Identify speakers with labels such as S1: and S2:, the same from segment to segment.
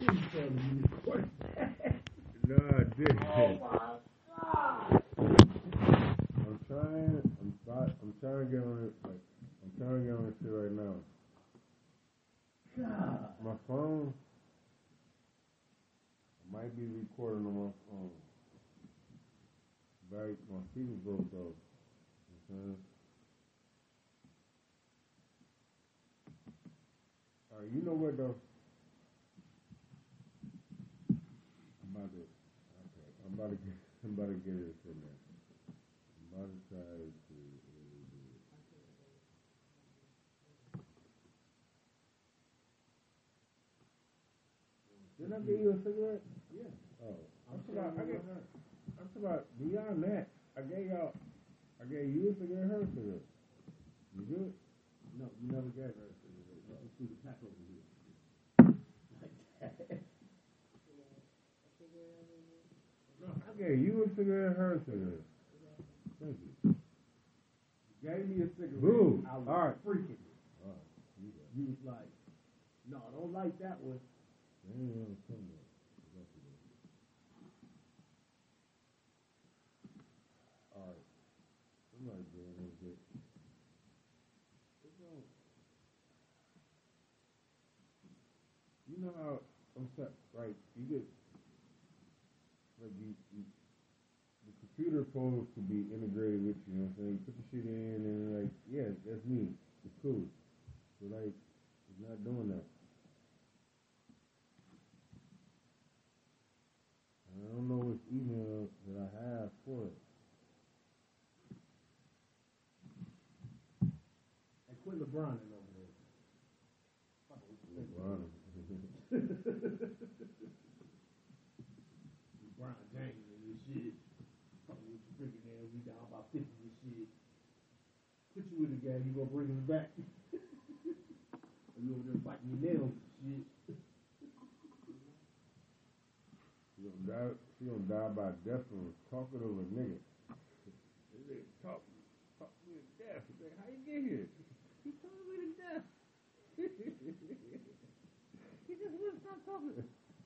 S1: I didn't.
S2: Oh.
S1: I'm trying. I'm. I'm trying to get on it. Like, I'm trying to get on this shit right now.
S2: God.
S1: My phone. I might be recording on my phone. Like my speaker broke though. I'm saying? Alright, you know what though? I'm about to. Okay, I'm about to I'm to get it in there. I'm to. Didn't I give you a cigarette?
S2: Yeah.
S1: Oh, I'm talking about. I get, I'm about beyond that. I gave y'all. I gave you a cigarette, her cigarette. You good?
S2: No, you never gave her a cigarette. You the here. Like that.
S1: Gave you a cigarette, her a cigarette. Thank you.
S2: You gave me a cigarette.
S1: Boo.
S2: I was
S1: All right.
S2: freaking.
S1: All right, you.
S2: You was like, no, I don't like that one.
S1: That ain't what I'm talking about. That's what it is. All right. Somebody doing this shit. On. You know how I'm set, right? You get like you, you the computer supposed to be integrated with you, you know what I'm saying? You put the shit in and like, yeah, that's me. It's cool. But like it's not doing that. I don't know which email that I have for it.
S2: And quit. LeBron.
S1: LeBron
S2: James and this shit. Fucking with your freaking ass. We down about 50 and shit. Put you the game, you gonna bring him back. or you over there biting your nails and shit.
S1: She gonna die. She gonna die by death from talking over a nigga. They say, talk, talk me to death. He say, how you get here? He talking me to death. he just wouldn't stop talking.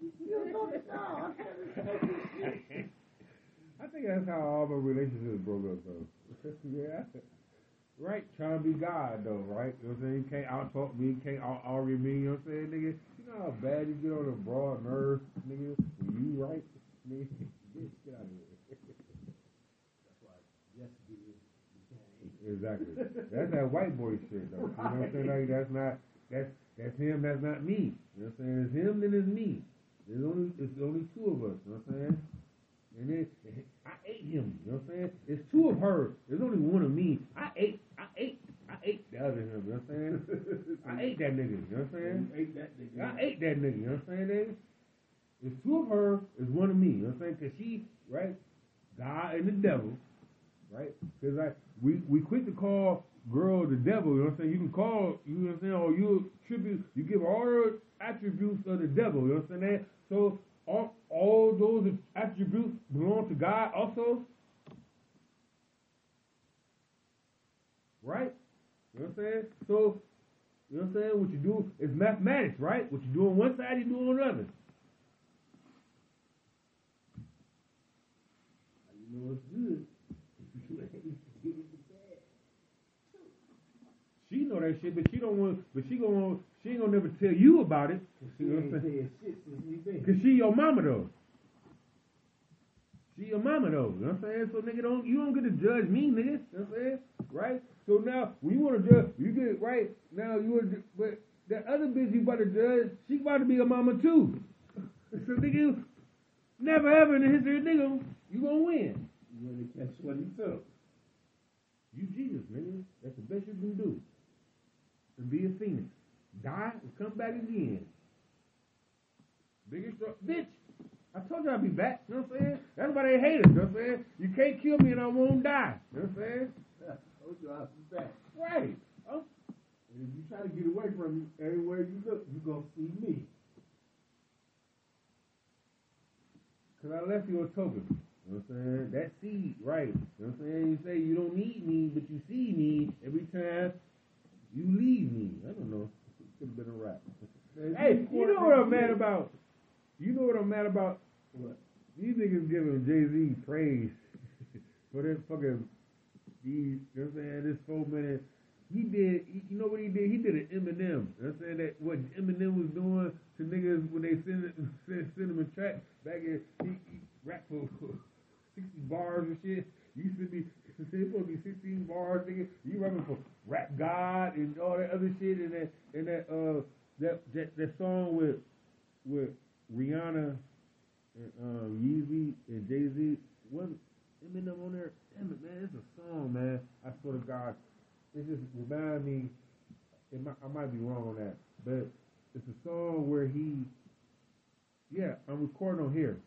S2: You don't know. I can't respect this shit.
S1: I think that's how all my relationships broke up though. yeah. Right, trying to be God though, right? You know what I'm saying? You can't out talk me, can't out argue me, you know what I'm saying, nigga? You know how bad you get on the broad nerve, nigga, you right, nigga, get out of here.
S2: That's why yes game.
S1: Exactly. That's that white boy shit though. You know what I'm saying? Like that's not that's that's him, that's not me. You know what I'm saying? It's him, then it's me. There's only it's only two of us, you know what I'm saying? And then I ate him, you know what I'm saying? It's two of her. There's only one of me. I ate I ate I ate the other him, you know what I'm saying? I ate that nigga, you know what I'm saying?
S2: You ate that nigga.
S1: I ate that nigga, you know what I'm saying? It's two of her, it's one of me, you know what I'm saying? Cause she, right, God and the devil, right? Cause like, we, we quick to call girl the devil, you know what I'm saying? You can call, you know what I'm saying, or you attribute, you give all the attributes of the devil, you know what I'm saying? So, all, all those attributes belong to God also, right? You know what I'm saying? So, you know what I'm saying? What you do is mathematics, right? What you do on one side, you do on the other.
S2: You know it's good. You ain't getting the bad.
S1: She know that shit, but she don't want. But she gonna. She ain't gonna never tell you about it. You know what I'm saying?
S2: shit since.
S1: Cause she your mama though. She your mama though. You know what I'm saying? So nigga, don't you don't get to judge me, nigga. You know what I'm saying? Right? So now when you wanna judge, you get right now. You wanna, but that other bitch you about to judge, she about to be a mama too. so nigga, never ever in the history of nigga, you gonna win.
S2: You catch what he took.
S1: You Jesus, nigga. That's the best you can do. And be a phoenix. Die and come back again. Biggest bitch. I told you I'd be back. You know what I'm saying? That's why they hate us. You know what I'm saying? You can't kill me and I won't die. You know what I'm saying?
S2: Yeah, told you I'll be back.
S1: Right. Oh,
S2: And if you try to get away from me, everywhere you look, you're gonna see me.
S1: Cause I left you a token. You know what I'm saying? That seed, right. You know what I'm saying? You say you don't need me, but you see me every time you leave me. I don't know. Could have been a rap. Hey, you know what I'm mad about? you know what I'm mad about?
S2: What?
S1: These niggas giving Jay Z praise for that fucking these. You know what I'm saying? This four minute. He did. He, you know what he did? He did an Eminem. You know what I'm saying that what Eminem was doing to niggas when they send it, send, send him a track back in he, he rap for sixty bars and shit. You should be it's supposed to be sixteen bars, nigga. You rapping for Rap God and all that other shit and that and that uh that that, that song with with Rihanna and um, Yeezy and Jay Z. Wasn't Eminem on there? Damn it, man, it's a song, man. I swear to God, it just remind me. It might, I might be wrong on that, but it's a song where he. Yeah, I'm recording on here.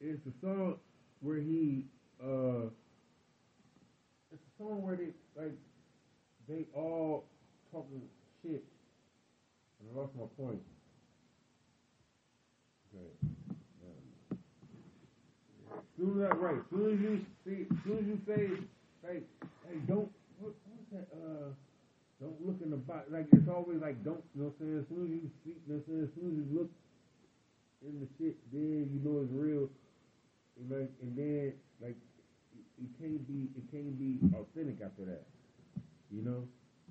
S1: It's a song where he. uh It's a song where they like they all talking shit. And I lost my point. Okay. Soon as I right, soon as you see, soon as you say, like, hey, don't, what, what's that? Uh, don't look in the box. Like it's always like, don't. You know what I'm saying? As soon as you see, you know what I'm saying? As soon as you look in the shit, then you know it's real. And like, and then like, it, can't be, it can't be authentic after that. You know.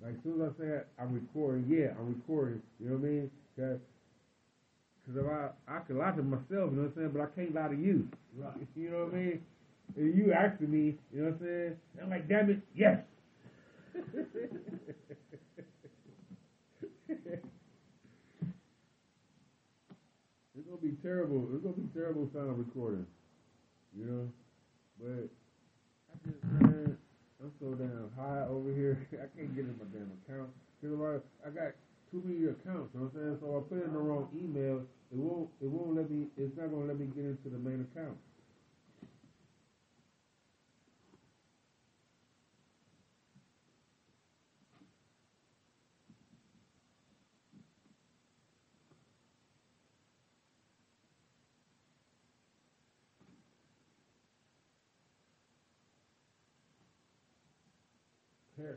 S1: Like as soon as I say I'm recording, yeah, I'm recording. You know what I mean? Cause, Cause if I I can lie to myself, you know what I'm saying, but I can't lie to you.
S2: Right.
S1: You know what I mean? And you asking me, you know what I'm saying? I'm like, damn it, yes. it's gonna be terrible. It's gonna be terrible sound recording. You know? But I just mm-hmm. man, I'm so damn high over here. I can't get in my damn account. Cause I, I got too many accounts, you know what I'm saying? So I put in the wrong email. It won't it won't let me it's not gonna let me get into the main account.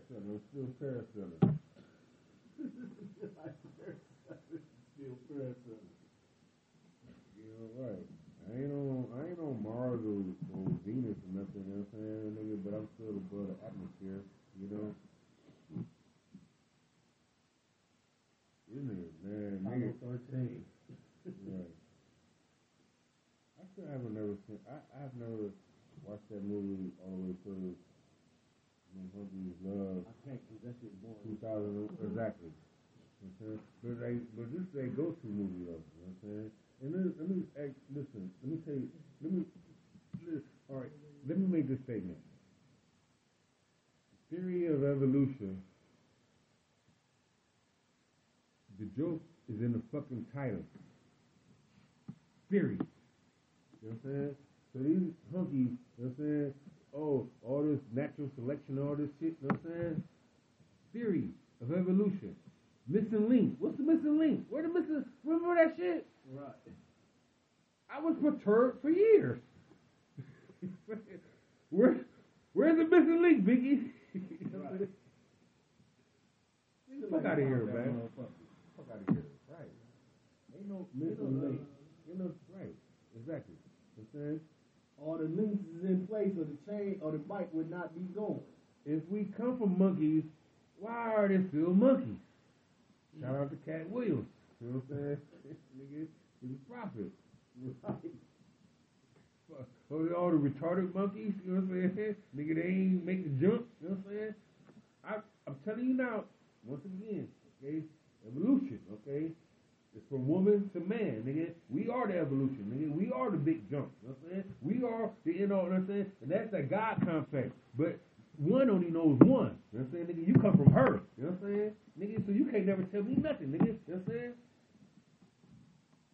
S1: Paracenter, it's still paracenter.
S2: Still present.
S1: You know, right. I ain't on I ain't on Mars or, or Venus or nothing, you know what I'm saying, nigga, but I'm still above the atmosphere, you know? This nigga, man, nigga.
S2: 13.
S1: Right. I still haven't never seen I, I've never watched that movie all the way through. When Hunky's Love
S2: I can't, cause that shit boring.
S1: two thousand exactly. You know what? But like but this is a go to movie though, you know what I'm saying? And then, let me hey, listen, let me tell you let me li- all right, let me make this statement. Theory of evolution the joke is in the fucking title. Theory. You know what I'm saying? So these hunkies, you know what I'm saying? Oh, all this natural selection, all this shit, you know what I'm saying? Theory of evolution. Missing link. What's the missing link? Where the missing remember that shit?
S2: Right.
S1: I was perturbed for years. Where where's the missing link, Biggie?
S2: Right.
S1: Fuck outta here, man. Fuck out of here. Right. Ain't no
S2: Missing
S1: link.
S2: link.
S1: Ain't no right. Exactly. You know what I'm saying?
S2: All the links is in place, or the chain or the bike would not be going.
S1: if we come from monkeys, why are there still monkeys? Mm. Shout out to Katt Williams. You know what I'm saying? Nigga, he's a prophet.
S2: Right.
S1: Fuck. Oh, all the retarded monkeys, you know what I'm saying? Nigga, they ain't make the jump, you know what I'm saying? I, I'm telling you now, once again, okay, evolution, okay? It's from woman to man, nigga. We are the evolution, nigga. We are the big jump, you know what I'm saying? We are the, you know what I'm saying? And that's a God concept. But one only knows one, you know what I'm saying, nigga? You come from her, you know what I'm saying? Nigga, so you can't never tell me nothing, nigga, you know what I'm saying?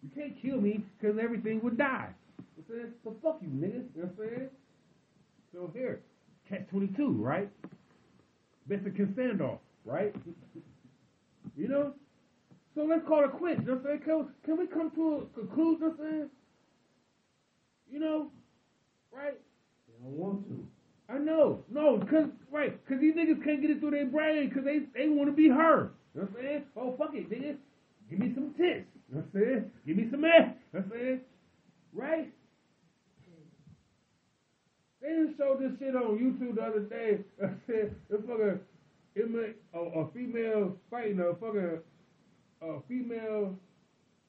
S1: You can't kill me because everything would die. You know what I'm saying? So fuck you, nigga. You know what I'm saying? So here, catch 22, right? Mexican standoff, right? you know? So let's call it quits. You know what I'm saying? Can, can we come to a conclusion? Saying? You know, right?
S2: They don't want to.
S1: I know. No, because, right, because these niggas can't get it through their brain because they, they want to be her. You know what I'm saying? Oh, fuck it, nigga. Give me some tits. You know what I'm saying? Give me some ass. You know what I'm saying? Right? They just showed this shit on YouTube the other day. I said, this fucking, a, a female fighting a fucking a female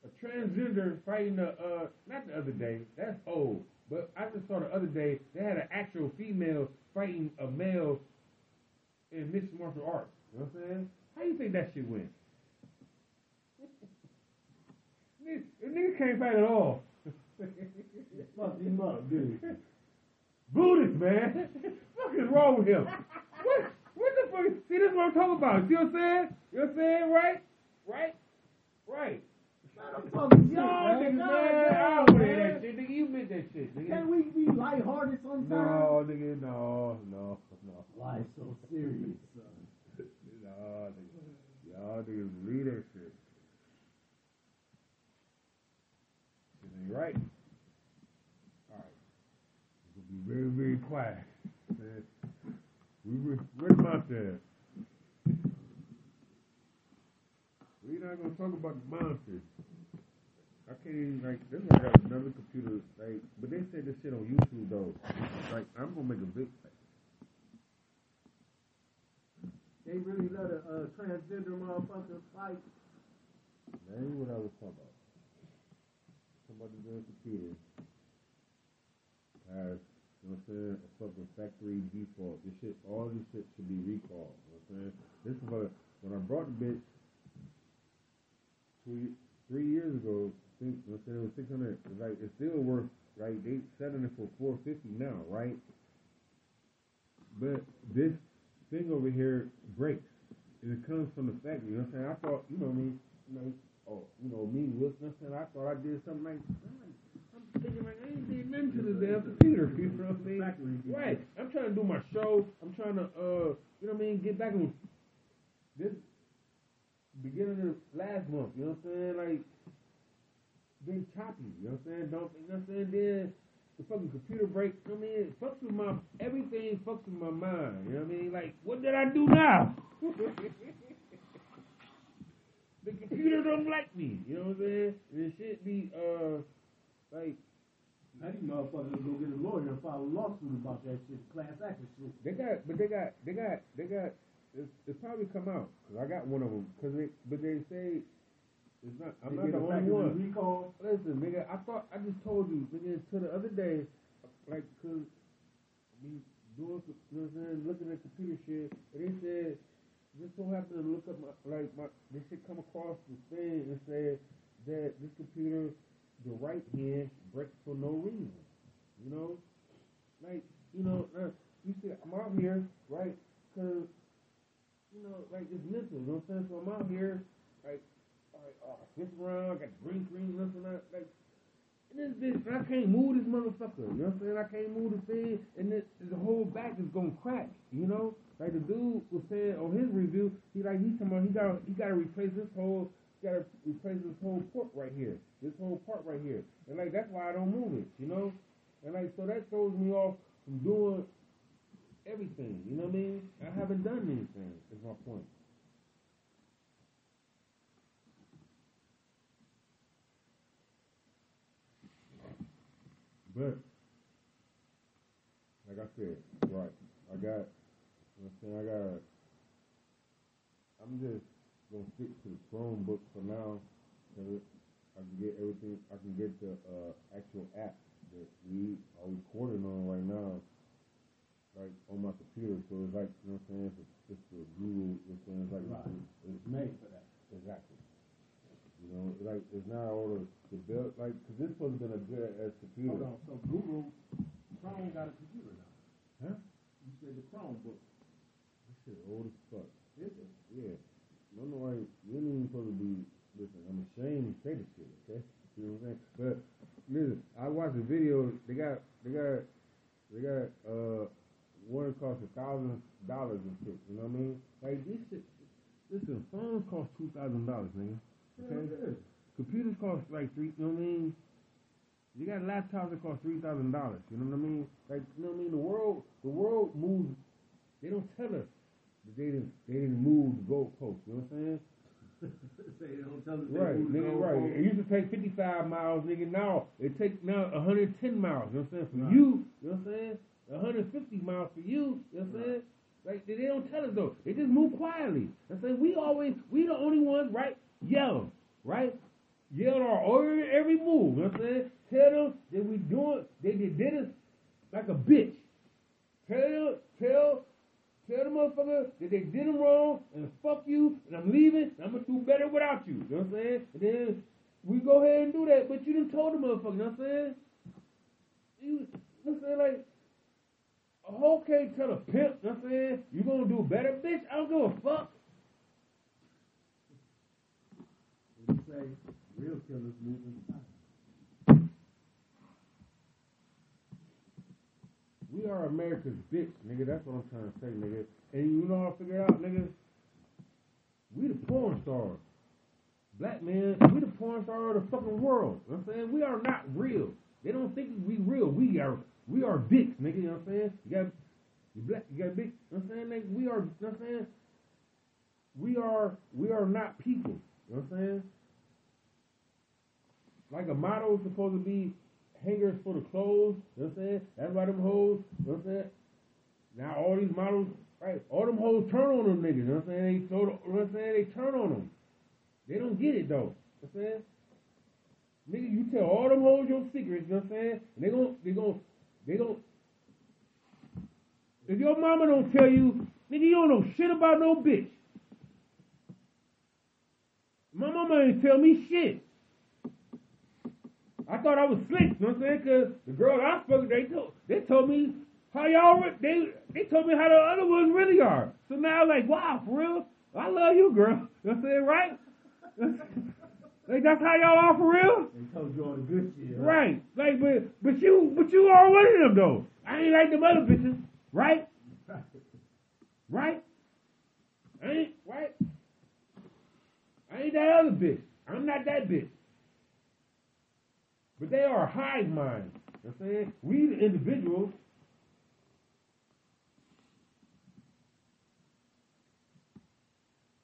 S1: a transgender fighting a uh not the other day. That's old. But I just saw the other day they had an actual female fighting a male in mixed martial arts. You know what I'm saying? How you think that shit went? Nigga, the nigga can't fight at all.
S2: Fuck him up, dude.
S1: Buddhist, man. what is wrong with him? What? What the fuck? See, this is what I'm talking about. See what I'm saying? You know what I'm saying? Right? Right? Right. Y'all niggas,
S2: man.
S1: man.
S2: God
S1: I don't hear that shit. Nigga, you meant that shit, nigga.
S2: Can we be lighthearted sometimes?
S1: No, nigga, no, no, no.
S2: Life's so serious, son.
S1: No, nigga. Y'all niggas read that shit. Shit ain't right. Alright. Be very, very quiet. Man. We were, where's Monster? We're not gonna talk about the monsters. I can't even like this one got another computer like but they said this shit on YouTube though. Like I'm gonna make a big fight.
S2: They really let a uh, transgender motherfucker fight.
S1: That ain't what I was talking about. Somebody doing computers has, you know what I'm saying, a fucking factory default. This shit, all this shit should be recalled. You know what I'm saying? This is what, when I brought the bitch two, three years ago, think, what I'm it was 600. It's like, it's still worth, right? They selling it for 450 now, right? But this thing over here breaks. And it comes from the factory, you know what I'm saying? I thought, you know what I mean? Know, oh, you know, me, Smith, I thought I did something like, I'm thinking like, I ain't did nothing to the damn computer, you know what I mean?
S2: Factory.
S1: Right. I'm trying to do my show. I'm trying to, uh, you know what I mean, get back on this beginning of last month, you know what I'm saying? Like, been choppy, you know what I'm saying? Don't, you know what I'm saying? Then the fucking computer break, I mean, it fucks with my, everything fucks with my mind, you know what I mean? Like, what did I do now? the computer don't like me, you know what I'm saying? And it should be, uh, like,
S2: Now these motherfuckers go get a lawyer and file a lawsuit about that shit, class action shit.
S1: They got, but they got, they got, they got. It's, it's probably come out because I got one of them. Cause they, but they say it's not. I'm
S2: They
S1: not the only one.
S2: Recall.
S1: Listen, nigga, I thought I just told you, nigga, to the other day, like, cause me doing, some- you know what I'm saying, looking at computer shit, and they said just so happened to look up my, like my, this shit come across the thing and said that this computer, the right hand breaks for no reason, you know, like, you know, uh, you see, I'm out here, right, cause, you know, like it's mental, you know what I'm saying, so I'm out here, like, like, oh, I flip around, I got green screen, this and that, like, and this bitch, I can't move this motherfucker, you know what I'm saying? I can't move the thing, and this, the whole back is gonna crack, you know? Like the dude was saying on his review, he like he's talking about he got he got to replace this whole, he got to replace this whole port right here, this whole part right here, and like that's why I don't move it, you know? And like so that throws me off from doing everything, you know what I mean? I haven't done anything. Is my point. But like I said, right, I got, you know I'm saying, I got, I'm just gonna stick to the Chromebook for now. I can get everything, I can get the uh, actual app that we are recording on right now, like on my computer. So it's like, you know what I'm saying, it's, it's the Google, you know what I'm saying, it's like,
S2: Right.
S1: it's,
S2: It's made for that.
S1: Exactly. You know, like it's not all the, the build like because this was been a good as computer.
S2: Hold on. So Google, Chrome got a computer now.
S1: Huh?
S2: You said the Chromebook.
S1: This shit old as fuck.
S2: Is it?
S1: Yeah. I don't know why you ain't even supposed to be. Listen, I'm ashamed to say this shit. Okay. You know what I'm saying? But listen, I watched the video. They got they got they got uh one cost a thousand dollars and shit. You know what I mean? Like this shit. Listen, phones cost two thousand dollars, nigga. Okay.
S2: Mm-hmm. Yeah,
S1: computers cost like three. You know what I mean? You got laptops that cost three thousand dollars. You know what I mean? Like you know what I mean? The world, the world moves. They don't tell us that they didn't. They didn't move the goalposts. You know what I'm saying?
S2: Say they don't tell us
S1: Right, nigga. Right.
S2: goalpost.
S1: It used to take 55 miles, nigga. Now it take now 110 miles. You know what I'm saying? For
S2: Right.
S1: you, you know what I'm saying? 150 miles for you. You know what I'm saying? Like they don't tell us though. They just move quietly. I say we always we the only ones right yell right yell our order every move. You know what I'm saying? Tell them that we doing they, they did us like a bitch. Tell them tell tell the motherfucker that they did them wrong and fuck you and I'm leaving and I'm gonna do better without you. You know what I'm saying? And then we go ahead and do that, but you done told the motherfucker. You know what I'm saying? You, you know what I'm saying like. Can't tell a pimp, you know what I'm saying? You gonna do better, bitch? I don't give a fuck.
S2: Say real killers move inside.
S1: We are America's bitch, nigga. That's what I'm trying to say, nigga. And you know what I figured out, nigga? We the porn stars. Black man, we the porn star of the fucking world. You know what I'm saying? We are not real. They don't think we real. We are we are dicks, nigga, you know what I'm saying? You got you black you got big you know what I'm saying? We are you know what I'm saying? We are we are not people. You know what I'm saying? Like a model is supposed to be hangers for the clothes, you know what I'm saying? That's why them hoes, you know what I'm saying? Now all these models, right, all them hoes turn on them niggas, you know what I'm saying? They so you know what I'm saying? They turn on them. They don't get it though. You know what I'm saying? Nigga, you tell all them hoes your secrets, you know what I'm saying? And they gon' they gon' they gon' if your mama don't tell you, nigga, you don't know shit about no bitch. My mama ain't tell me shit. I thought I was slick, you know what I'm saying? Cause the girl I fucked, they told they told me how y'all they they told me how the other ones really are. So now I'm like, wow, for real? I love you, girl. You know what I'm saying, right? like that's how y'all are for real?
S2: They told you all the good shit.
S1: Right. Like but but you but you are one of them though. I ain't like them other bitches. Right? Right? I ain't right? I ain't that other bitch. I'm not that bitch. But they are hive mind. You know what I'm saying? We the individuals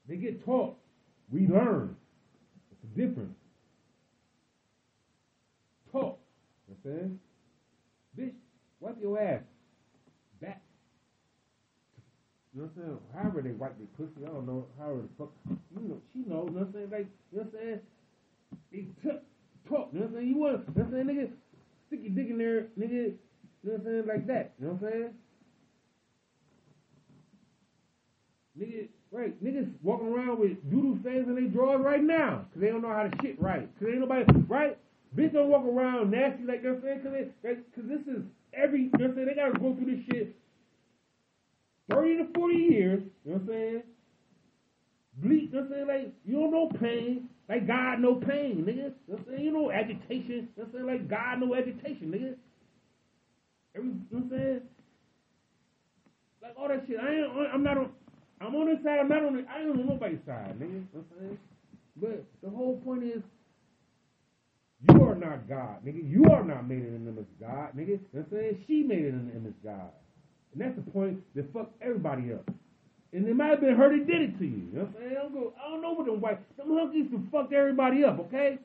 S1: they get taught. We learn. Difference. Talk. You know what? Bitch, wipe your ass. Back. You know what I'm saying? However they wipe their pussy, I don't know how the fuck. You know, she knows. You know what I'm saying? Like, you know what I'm saying? They took talk. You know what I'm saying? You want, you know what I'm saying, nigga? Stick your dick in there, nigga. You know what I'm saying? Like that. You know what I'm saying? Nigga, right? Niggas walking around with doodle stains in their drawers right now, cause they don't know how to shit right. Cause ain't nobody right. Bitch don't walk around nasty like they're saying, cause, they, cause this is every. You know what I'm saying? They gotta go through this shit. Thirty to forty years. You know what I'm saying? Bleak. You know what I'm saying? Like you don't know pain. Like God no pain, nigga. You know what I'm saying? You know agitation. You know what I'm saying? Like God no agitation, nigga. Every, you know what I'm saying? Like all that shit. I ain't. I'm not on. I'm on this side. I'm not on. The, I ain't on nobody's side, nigga. You know what I'm saying? But the whole point is, you are not God, nigga. You are not made in the image of God, nigga. You know I'm saying? She made it in the image of God. And that's the point that fucked everybody up. And it might have been her that did it to you. You know what I'm saying? I don't, go, I don't know what them white, them hunkies who fucked everybody up, okay?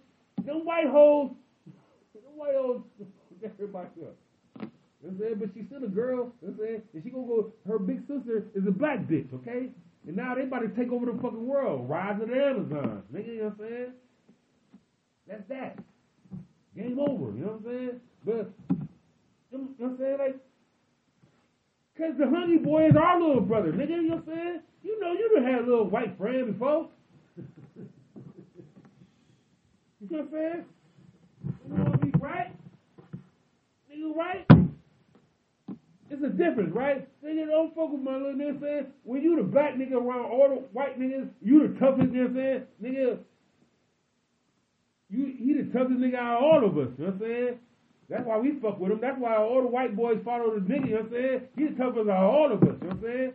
S1: Them white hoes, them white hoes fucked everybody up. You know what I'm saying? But she's still a girl, you know what I'm saying? And she gonna go, her big sister is a black bitch, okay? And now they about to take over the fucking world. Rise of the Amazon. Nigga, you know what I'm saying? That's that. Game over, you know what I'm saying? But, you know what I'm saying? Like, Cause the honey boy is our little brother, nigga. You know what I'm saying? You know you done had a little white friend before. you know what I'm saying? You know what I mean, right? Nigga, right? A difference, right? Nigga, don't fuck with my little nigga saying. When you the black nigga around all the white niggas, you the toughest, I'm saying? Nigga, you he the toughest nigga out of all of us, you know what I'm saying? That's why we fuck with him. That's why all the white boys follow the nigga, you know what I'm saying? He's the toughest out of all of us, you know what I'm saying?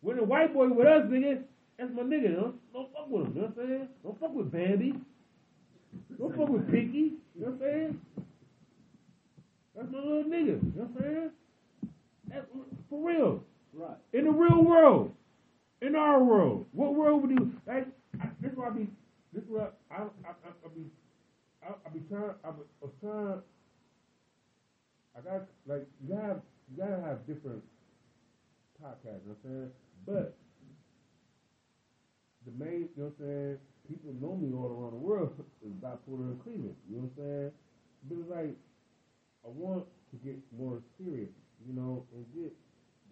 S1: When the white boy with us, nigga, that's my nigga, you know? Don't fuck with him, you know what I'm saying? Don't fuck with Bambi. Don't fuck with Pinky, you know what I'm saying? That's my little nigga, you know what I'm saying? That's for real.
S2: Right.
S1: In the real world. In our world. What world would you like I, this why I be this is what I I I, I be I, I be trying I was, I was trying I got like you have you gotta have different podcasts, you know what I'm saying? But the main, you know what I'm saying, people know me all around the world is bipolar in Cleveland, you know what I'm saying? But it's like I want to get more serious, you know, and get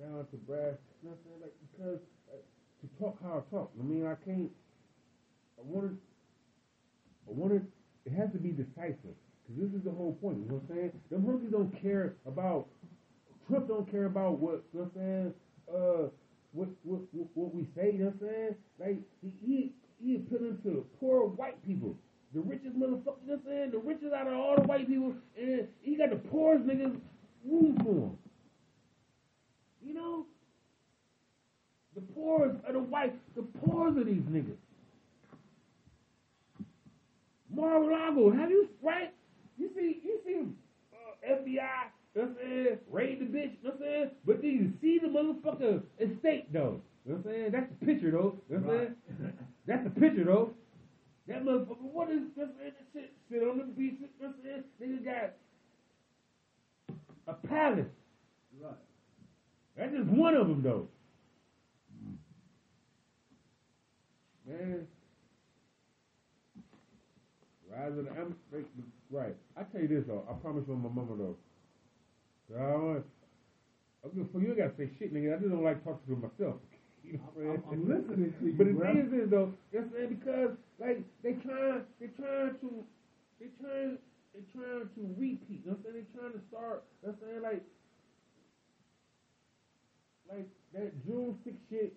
S1: down to brass, you know what I'm saying? Like because uh, to talk how I talk. I mean I can't I wanted I wanted it has to be decisive. Because this is the whole point, you know what I'm saying? Them monkeys don't care about Trump don't care about what you know what I'm saying, uh what what what, what we say, you know what I'm saying? Like he he he appealing to poor white people. The richest motherfucker, you know what I'm saying? The richest out of all the white people, and he got the poorest niggas room for him. Know? The poorest of the white, the poorest of these niggas. Mar-a-Lago, have you, right? You see, you see uh, FBI, you know what I'm saying, raid the bitch, you know what I'm saying? But then you see the motherfucker estate, though. You know what I'm saying? That's the picture, though. You know what I'm saying? That's the picture, though. That motherfucker, what is this shit sit on the beach, you know what I'm saying? Nigga got a palace.
S2: Right.
S1: That's just one of them, though. Man. Rise of the Am- right. I tell you this though. I promise you, on my mama though. I don't for you, gotta say shit, nigga. I just don't like talking to myself. You know what
S2: I'm, I'm listening to you,
S1: But the thing is though, you know what I'm saying? Because like they trying, they trying to, they trying, they trying to repeat. You know what I'm saying? They trying to start. You know what I'm saying? Like, like that June 6 shit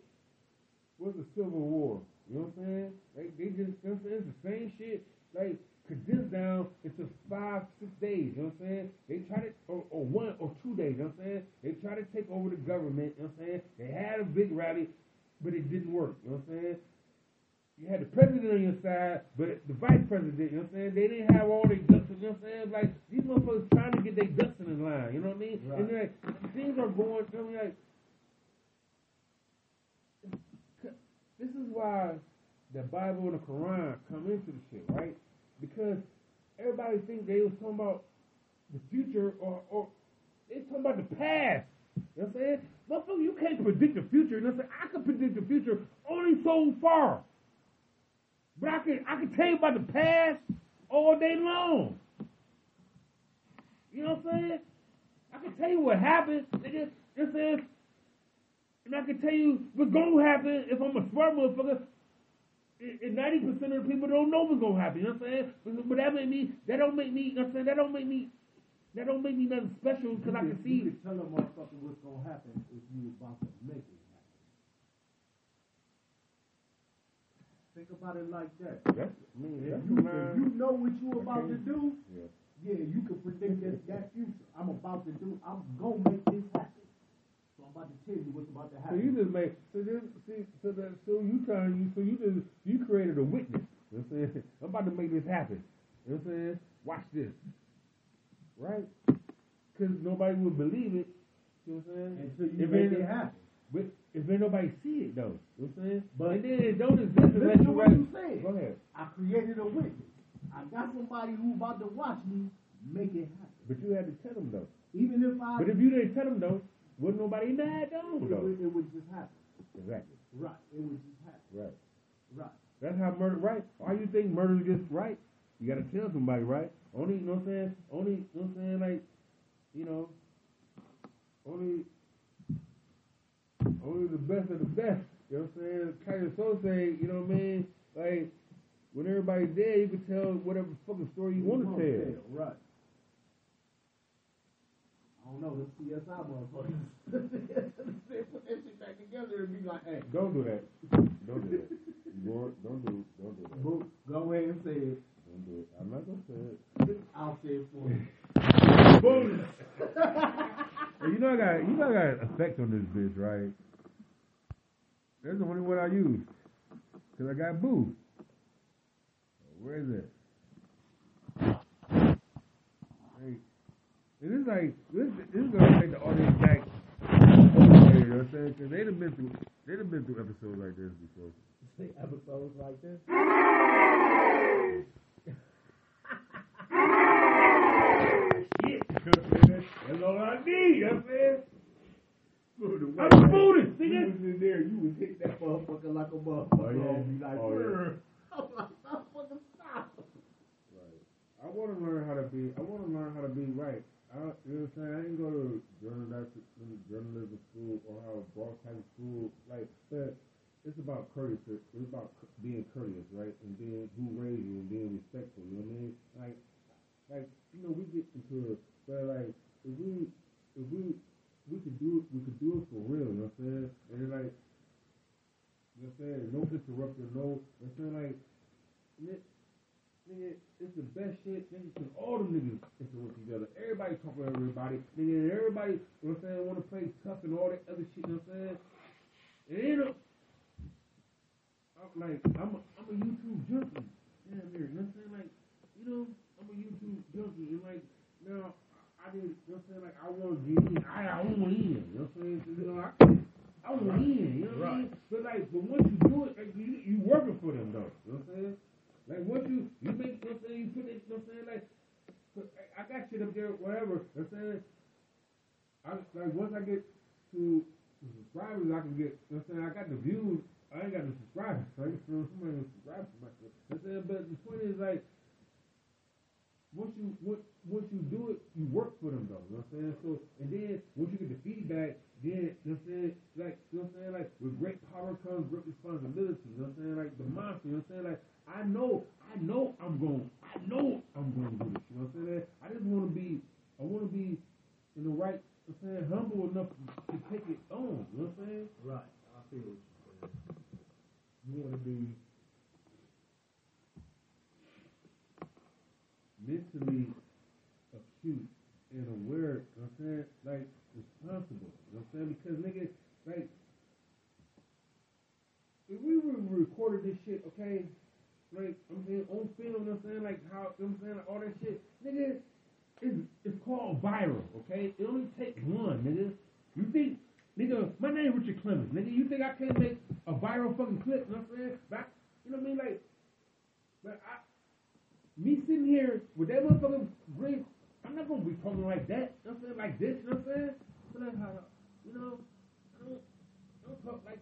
S1: was the Civil War. You know what I'm saying? Like they just, you know what I'm saying? It's the same shit. Like condensed down into five, six days. You know what I'm saying? They tried to, or, or one or two days. You know what I'm saying? They tried to take over the government. You know what I'm saying? They had a big rally, but it didn't work. You know what I'm saying? You had the president on your side, but the vice president, you know what I'm saying? They didn't have all their ducks, you know what I'm saying? Like, these motherfuckers trying to get their ducks in the line, you know what I mean?
S2: Right.
S1: And like, things are going, I mean, like, this is why the Bible and the Quran come into the shit, right? Because everybody think they was talking about the future or, or they talking about the past. You know what I'm saying? Motherfucker, you can't predict the future. You know what I'm saying? I can predict the future only so far. But I can I can tell you about the past all day long. You know what I'm saying? I can tell you what happened. Know what I'm saying? And I can tell you what's gonna happen if I'm a smart motherfucker. And ninety percent of the people don't know what's gonna happen. You know what I'm saying? But, but that make me. That don't make me. You know what I'm saying? That don't make me. That don't make me nothing special because I can see.
S2: You could tell a motherfucker what's gonna happen if you about to make it happen. Think about it like that.
S1: That's mean,
S2: If
S1: that's
S2: you, you know what you about to do,
S1: Yeah.
S2: yeah, you can predict that, that future. I'm about to do. I'm gonna make this happen. About to tell you what's about to
S1: So you just make so then see so that so you trying you so you just you created a witness. You know what I'm saying? I'm about to make this happen. You know what I'm saying? Watch this. Right? Because nobody would believe it. You know what I'm saying?
S2: until you
S1: if
S2: make
S1: ain't-
S2: it happen.
S1: But if ain't nobody see it though, you know what I'm saying?
S2: But-
S1: and then it don't exist unless you
S2: what you said.
S1: Go ahead.
S2: I created a witness. I got somebody who about to watch me make it happen.
S1: But you had to tell them though.
S2: Even if I,
S1: But if you didn't tell them though, wouldn't nobody mad though?
S2: it, would, it would just happen.
S1: Exactly.
S2: Right. It would just happen.
S1: Right.
S2: Right.
S1: That's how murder right. Why you think murder gets right? You gotta tell somebody, right? Only you know what I'm saying? Only you know what I'm saying, like, you know, only only the best of the best. You know what I'm saying? Kind of so say, you know what I mean? Like when everybody's there, you can tell whatever fucking story you want to tell.
S2: Right. Oh, I don't know, the CSI motherfuckers. they put that shit back together and be like, hey,
S1: Don't do that. Don't do that. Don't do it. don't do that.
S2: boo, go ahead and say it.
S1: Don't do it. I'm not gonna say it.
S2: I'll say it for you.
S1: Bonus. Hey, you know I got you know I got an effect on this bitch, right? That's the only one I use. Cause I got boo. Where is it? Hey, and it's like this this is gonna take the audience back. You know what I'm saying? Because they'd have been through they'd have been through episodes like this before.
S2: Episodes like this.
S1: Shit. That's all I need, I'm saying? I'm booted. You was in there, you was hit that
S2: motherfucker like a motherfucker.
S1: Oh, yeah.
S2: And be like,
S1: oh, yeah.
S2: I'm like, motherfucker, stop.
S1: Right. I want to learn how to be. I want to learn how to be right. I, you know what I'm saying? I didn't go to journalism, journalism school or how broadcasting school. Like, but it's about courtesy. It's about being courteous, right? And being who raised you and being respectful. You know what I mean? Like, like you know, we get into it, but like if we, if we, we could do it. We could do it for real. You know what I'm saying? And like, you know what I'm saying? No interruption. No. You know what I'm saying? Like. Nigga, it's the best shit, nigga, cause all them niggas influence each other. Everybody talk with everybody, nigga, everybody, you know what I'm saying, wanna play tough and all that other shit, you know what I'm saying? And you know, I'm like, I'm a, I'm a YouTube junkie. Damn near, you know what I'm saying? Like, you know, I'm a YouTube junkie, and like, now, I did, you know what I'm saying, like, I wanna get in, I, I wanna in, you know what I'm saying? You know, I, I want in, you know what I mean? But like, but once you do it, like, you, you working for them though, you know what I'm saying? Like once you you make saying, you put it, you know what I'm saying, like I, got shit up there, whatever, you know what I'm saying? I like once I get to subscribers I can get, you know what I'm saying, I got the views, I ain't got the subscribers, so I can feel somebody to subscribe to my shit. You know what I'm saying? But the point is like once you once once you do it, you work for them though, you know what I'm saying? So and then once you get the feedback, then you know what I'm saying, like you know what I'm saying, like with great power comes great responsibility, you know what I'm saying? Like the monster, you know what I'm saying? Like I know, I know I'm going I know I'm gonna do this, you know what I'm saying? I just wanna be I wanna be in the right you know what I'm saying, humble enough to take it on, you know what I'm saying?
S2: Right, I feel what you're saying. You wanna be
S1: mentally acute and aware, you know what I'm saying? Like responsible. You know what I'm saying? Because nigga, like if we were recorded this shit, okay, like I'm saying on film, you know what I'm saying? Like how you know what I'm saying, like all that shit, nigga, it's it's called viral, okay? It only takes one, nigga. You think nigga, my name Richard Clemens, nigga, you think I can't make a viral fucking clip, you know what I'm saying? But I, you know what I mean? Like but I me sitting here with that motherfucker green, I'm not gonna be talking like that. You know what I'm saying? Like this, you know what I'm saying? But like how, you know, I don't, I don't talk like.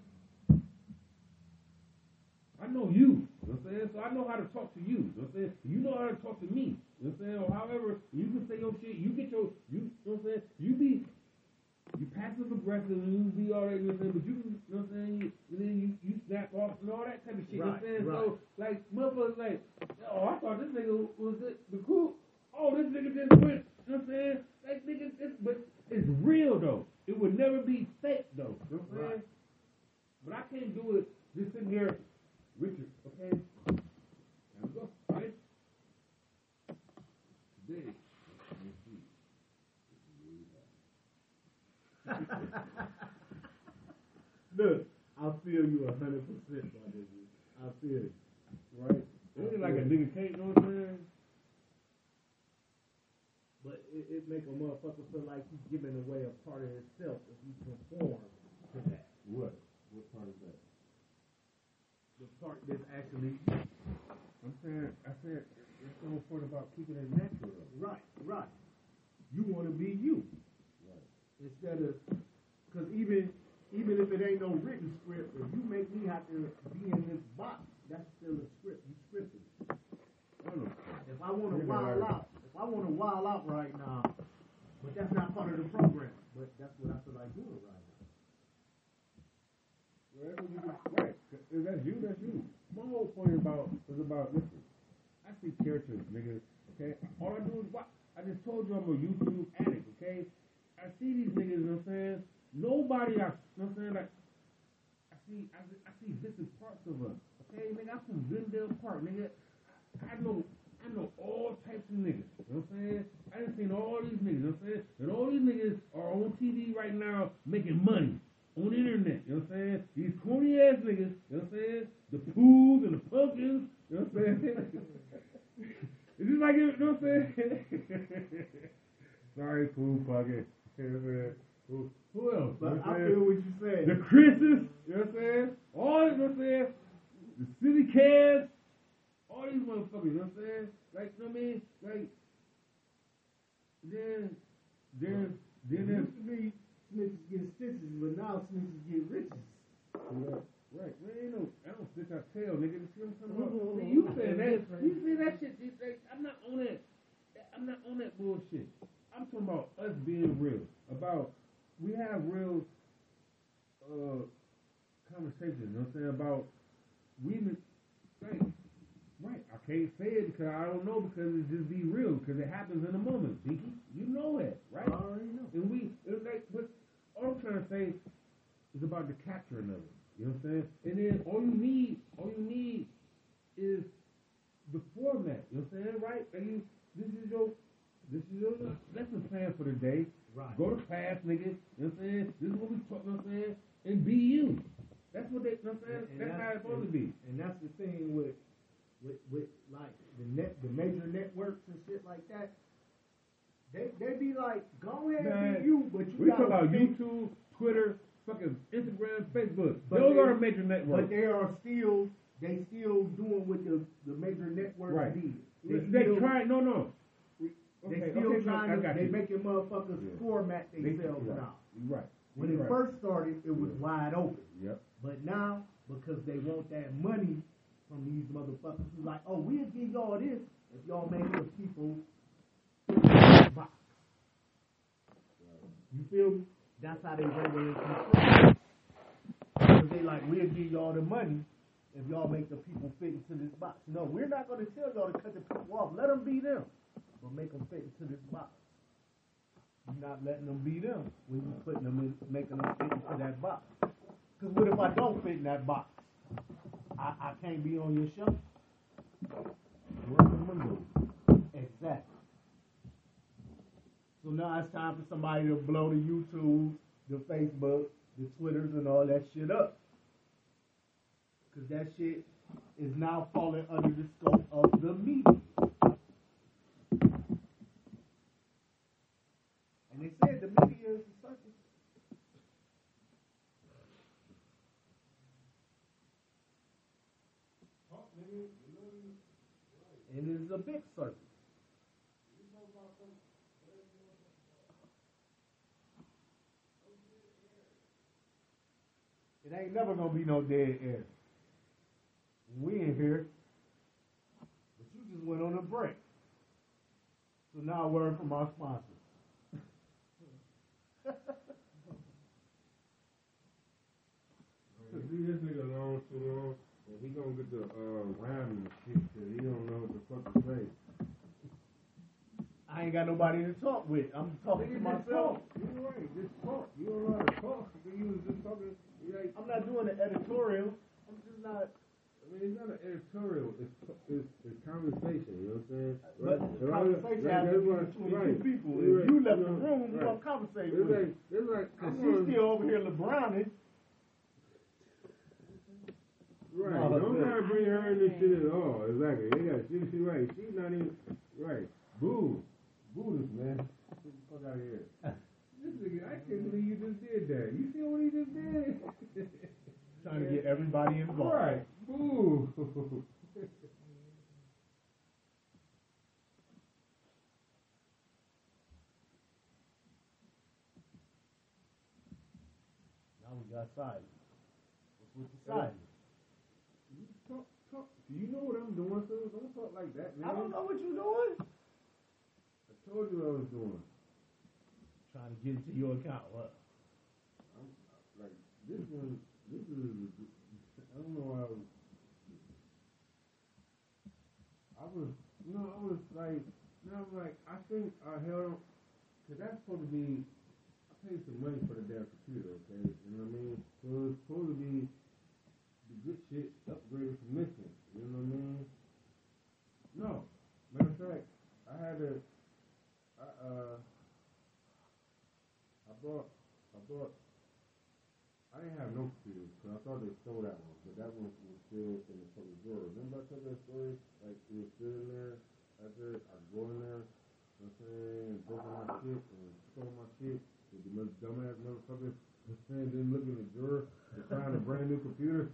S1: I know you. You know what I'm saying? So I know how to talk to you. You know what I'm saying? You know how to talk to me. You know what I'm saying? Or however, you can say your shit. You get your, you, you know what I'm saying? You be, you passive aggressive and you be all that, you know what I'm saying? But you, can, you know what I'm saying? You, and then you, you snap off and all that type of shit. you know what I'm
S2: Right,
S1: saying?
S2: right.
S1: So, like, motherfuckers like, oh, I thought this nigga was the, the cool. Oh, this nigga just went. You know what I'm saying? Like, nigga, it's, but it's real though. It would never be fake though. You know what I'm saying?
S2: Right.
S1: But I can't do it just sitting here, Richard. Okay. Time to go. Right. Today. let me see.
S2: Look, I feel you a hundred percent, my nigga. I feel it.
S1: Right. It ain't like a nigga can't. You know what I'm saying?
S2: But it, it make a motherfucker feel like he's giving away a part of himself if he conform to that.
S1: What? What part is that?
S2: The part that's actually
S1: I'm saying. I said. There's no point about keeping it natural. Though.
S2: right, right. You want to be you
S1: Right.
S2: instead of because even even if it ain't no written script, if you make me have to be in this box, that's still a script. You scripted. it.
S1: I don't know.
S2: If I want to
S1: Nigga,
S2: wild
S1: right.
S2: out, if I want to wild out right now, but that's not part of the program. But that's what I feel like doing right now.
S1: Well, that's what you do. Right. If that's you. My whole point about is about listen. I see characters, nigga. Okay. All I do is watch. I just told you I'm a YouTube addict. Okay. I see these niggas. You know what I'm saying? Nobody. I. You know what I'm saying? Like. I see. I, see- I see different parts of us. Okay, nigga. I'm from Glendale Park, nigga. I know. I know all types of niggas. You know what I'm saying? I done seen all these niggas. You know what I'm saying? And all these niggas are on TV right now making money on the internet. You know what I'm saying? These corny ass niggas. You know what I'm saying? The pools and the pumpkins. You know what I'm saying? Is this like it? You know what I'm saying? Sorry, pool pumpkin. You know what I'm saying? Who, who else? You
S2: But
S1: know what
S2: I
S1: I'm
S2: feel
S1: saying?
S2: what you're saying.
S1: The Chris's. You know what I'm saying? All you know what I'm saying? The city cats. All these motherfuckers. You know what I'm saying? Like, you know what I mean? Like, then, then,
S2: It
S1: then there's
S2: used to be snitches get stitches, but now snitches get riches.
S1: Yeah. Right, man, ain't no, I don't think I tell, nigga. You see what I'm talking about?
S2: Mhm.
S1: Man, you saying that?
S2: Different.
S1: You say that shit? You say I'm not on that. that- I'm not on that bullshit. I'm talking about us being real. About we have real uh conversations. You know what I'm saying? About we like right. I can't say it because I don't know because it just be real because it happens in a moment. Binky, you know that, right?
S2: I already know.
S1: And we, it's like, but all I'm trying to say is about the capturing of it. You know what I'm saying? And then all you need, all you need is the format. You know what I'm saying? Right? And you, this is your, this is your lesson plan for the day.
S2: Right.
S1: Go to class, nigga. You know what I'm saying? This is what we talk. You know what I'm saying? And be you. That's what they. You know what I'm saying?
S2: And- and
S1: that's, how it's supposed to be.
S2: And that's the thing with, with, with like the net, the major networks and shit like that. They, they be like, go ahead
S1: Man,
S2: and be you, but you
S1: We talk
S2: gotta
S1: about
S2: think-
S1: YouTube, Twitter, fucking Instagram, Facebook.
S2: But
S1: Those
S2: they-
S1: are the major networks.
S2: But they are still, they still doing what the, the major networks
S1: Right.
S2: did.
S1: They,
S2: They still,
S1: try. No, no.
S2: they
S1: Okay,
S2: still
S1: okay,
S2: trying
S1: I
S2: to,
S1: got
S2: they
S1: you.
S2: making motherfuckers
S1: Yeah.
S2: format
S1: They-
S2: themselves
S1: right.
S2: now.
S1: You're right.
S2: When
S1: You're
S2: it
S1: right.
S2: first started, it was
S1: Yeah.
S2: wide open.
S1: Yep.
S2: But now, because they want that money from these motherfuckers who like, oh, we'll give y'all this if y'all make the people box. You feel me? That's how they roll in control. Because they like, we'll give y'all the money if y'all make the people fit into this box. No, we're not going to tell y'all to cut the people off. Let them be them, but make them fit into this box. You're not letting them be them when you putting them in, making them fit into that box. Because what if I don't fit in that box? I, I can't be on your show. Exactly. So now it's time for somebody to blow the YouTube, the Facebook, the Twitters, and all that shit up. Because that shit is now falling under the scope of the media. And they said the media is a circus. And it's a big circus. It ain't never gonna be no dead air. We in here, but you just went on a break. So now a word from our
S1: sponsors. Alone too long, he gonna get the uh, rhyming and shit, he don't know what the fuck to say.
S2: I ain't got nobody to talk with. I'm talking to myself.
S1: You're right, just talk. You don't know how to talk. You was just talking, like,
S2: I'm not doing an editorial. I'm just not.
S1: I mean, it's not an editorial. It's it's, it's conversation. You know what I'm saying?
S2: But the conversation has to be between two people. If you left the room, you don't conversate
S1: It's
S2: with
S1: like it's like
S2: Cause she's still over here LeBroning.
S1: Right.
S2: No,
S1: Don't
S2: but-
S1: try to bring her in this shit at all. Exactly. Yeah, she she right. She's not even right. Boo. Boo this man. Get the fuck out of here. This nigga, I can't believe you just did that. You see what he just did?
S2: Trying to get everybody involved.
S1: Right. Boo.
S2: Now we got silence. What's with the silence?
S1: Talk, talk. You know what I'm doing, so don't talk like that, man.
S2: I don't know what you're doing.
S1: I told you what I was doing.
S2: Trying to get into your account. What?
S1: I'm, like this one, this is. I don't know. Why I was. I was, you know, I was like, you know, I was like, I think I held, cause that's supposed to be. I paid some money for the damn computer, okay? You know what I mean? So it's supposed to be good shit upgraded from missing. You know what I mean? No, matter of fact, I had to. I uh. I bought. I bought. I didn't have no computers because I thought they stole that one, but that one was still in the fucking drawer. Remember I told that story? Like it was still in there. After I go in there, you know what I'm saying, and broke my shit and stole my shit. With the dumbass motherfucker, know what didn't in the drawer and found a brand new computer.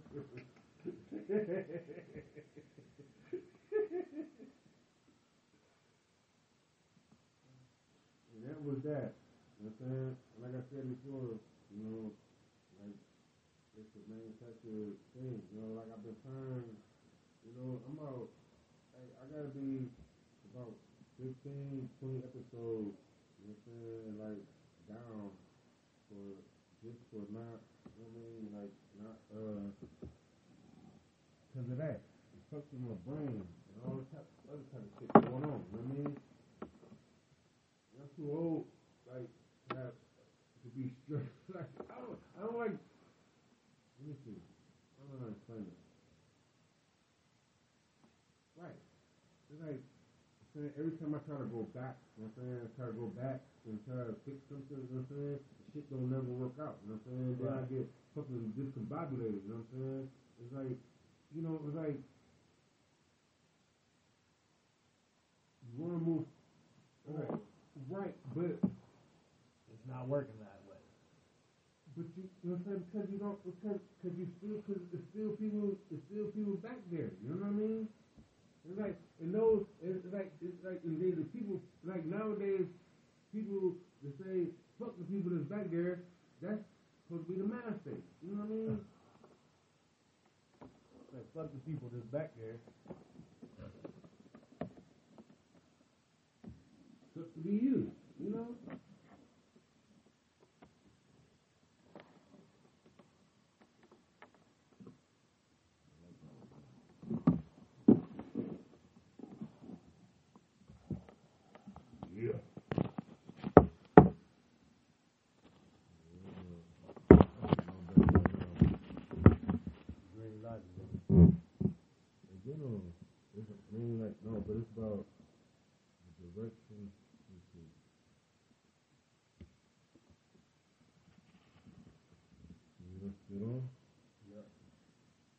S1: and that was that. You know what I'm saying? Like I said before, you know, like it's a manufacture things. You know, like I've been trying. You know, I'm about. Like, I gotta be about 15, 20 episodes. You know what I'm saying? Like down for just for not. I mean? Like not uh. Cause of that, it fucks with my brain and all the type, other type of shit going on. You know what I mean? I'm too old, like, to have to be stressed. Like, I don't, I don't like. Let me see. I don't know how to explain it. Right. It's like every time I try to go back, you know what I'm saying? I try to go back and try to fix something, you know what I'm saying? Shit don't never work out, you know what I'm saying? Then I get fucking discombobulated, you know what I'm saying? It's like, you know, it's like you want to move, right? Right, but
S2: It's not working that way.
S1: But you, you know what I'm saying? Because you don't, because, because you still, because it's still people, it's still people back there. You know what I mean? It's like, and those, it's like, it's like, and they, the people, like nowadays, people that say, fuck the people that's back there, that's supposed to be the mass state. You know what I mean?
S2: Like, fuck the people that's back there.
S1: Supposed to be you. You know? Yeah.
S2: Green light. Mm.
S1: In general, it's, I mean, like, no, but it's about the direction. let's see. You know.
S2: Yeah.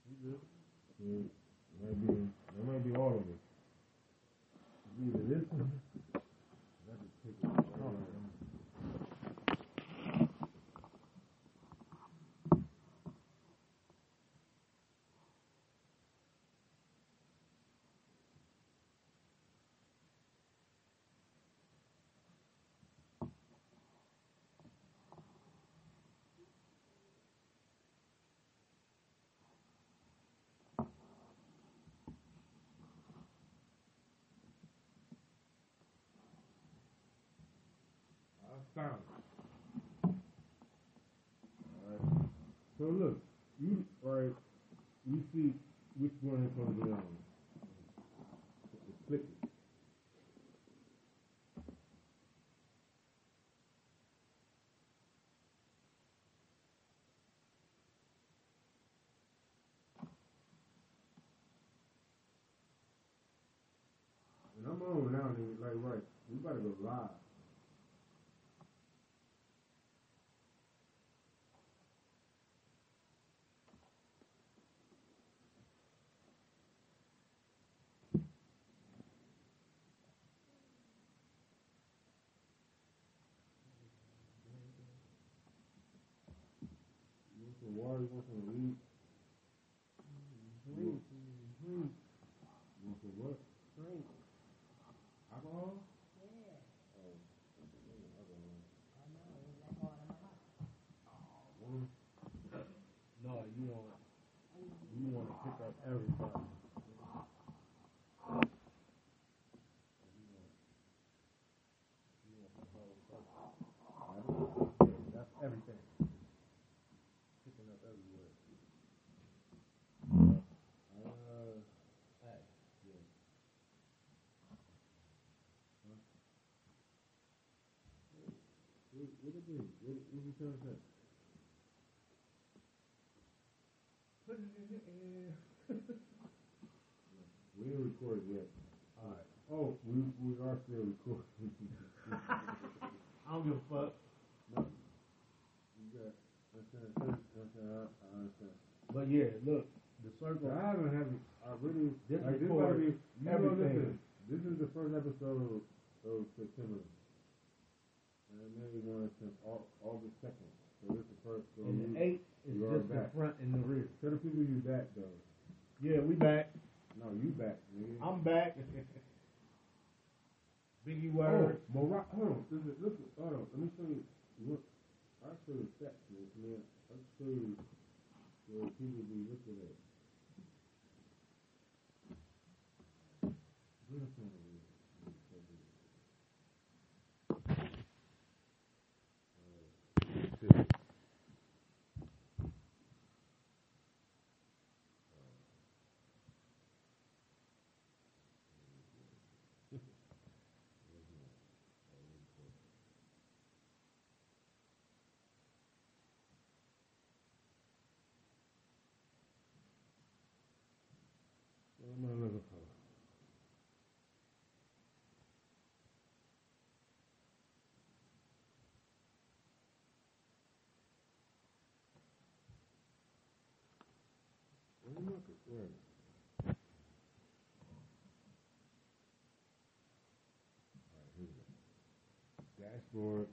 S2: You good?
S1: So, it might be, that might be all of it. It's Either this one, I could take it.
S2: Oh.
S1: It. Alright. So look, you right, you see which one is gonna be on. Click it. And I'm on now, nigga, like right. We about to go live. Water? You want some weed?
S2: Drink. Drink.
S1: You want some what?
S2: Drink.
S1: Alcohol?
S3: Yeah,
S1: Oh, I alcohol.
S3: I know. Hard on my heart.
S1: One.
S2: No, you want you want to pick up everybody. You want the whole circle. Yeah, That's everything. Picking up everywhere.
S1: Uh,
S2: Hey, yeah.
S1: what, what it be? What, what you trying to say?
S2: Put it in the air.
S1: Uh, uh, we ain't recorded yet.
S2: All right.
S1: Oh, we we are still recording.
S2: I don't give a fuck.
S1: no. You got, I, understand.
S2: But yeah, look, the circle.
S1: I haven't had, I really,
S2: This
S1: like, this might be, you know,
S2: everything.
S1: listen, this is the first episode of September. And made one since Au- August second. So this is the first, so
S2: And the
S1: you,
S2: eight is just the front and the rear.
S1: tell the people you back though.
S2: Yeah, we back.
S1: No, you back, nigga.
S2: I'm back. Biggie
S1: Oh. Morocco. Hold on. Listen, listen. Hold on. Let me show you. Look, I'll show you stats, man. I'll show you. So people be looking at. What if someone is- is something? Uh, shit. What am I looking for? What am I looking for? Alright, here we go.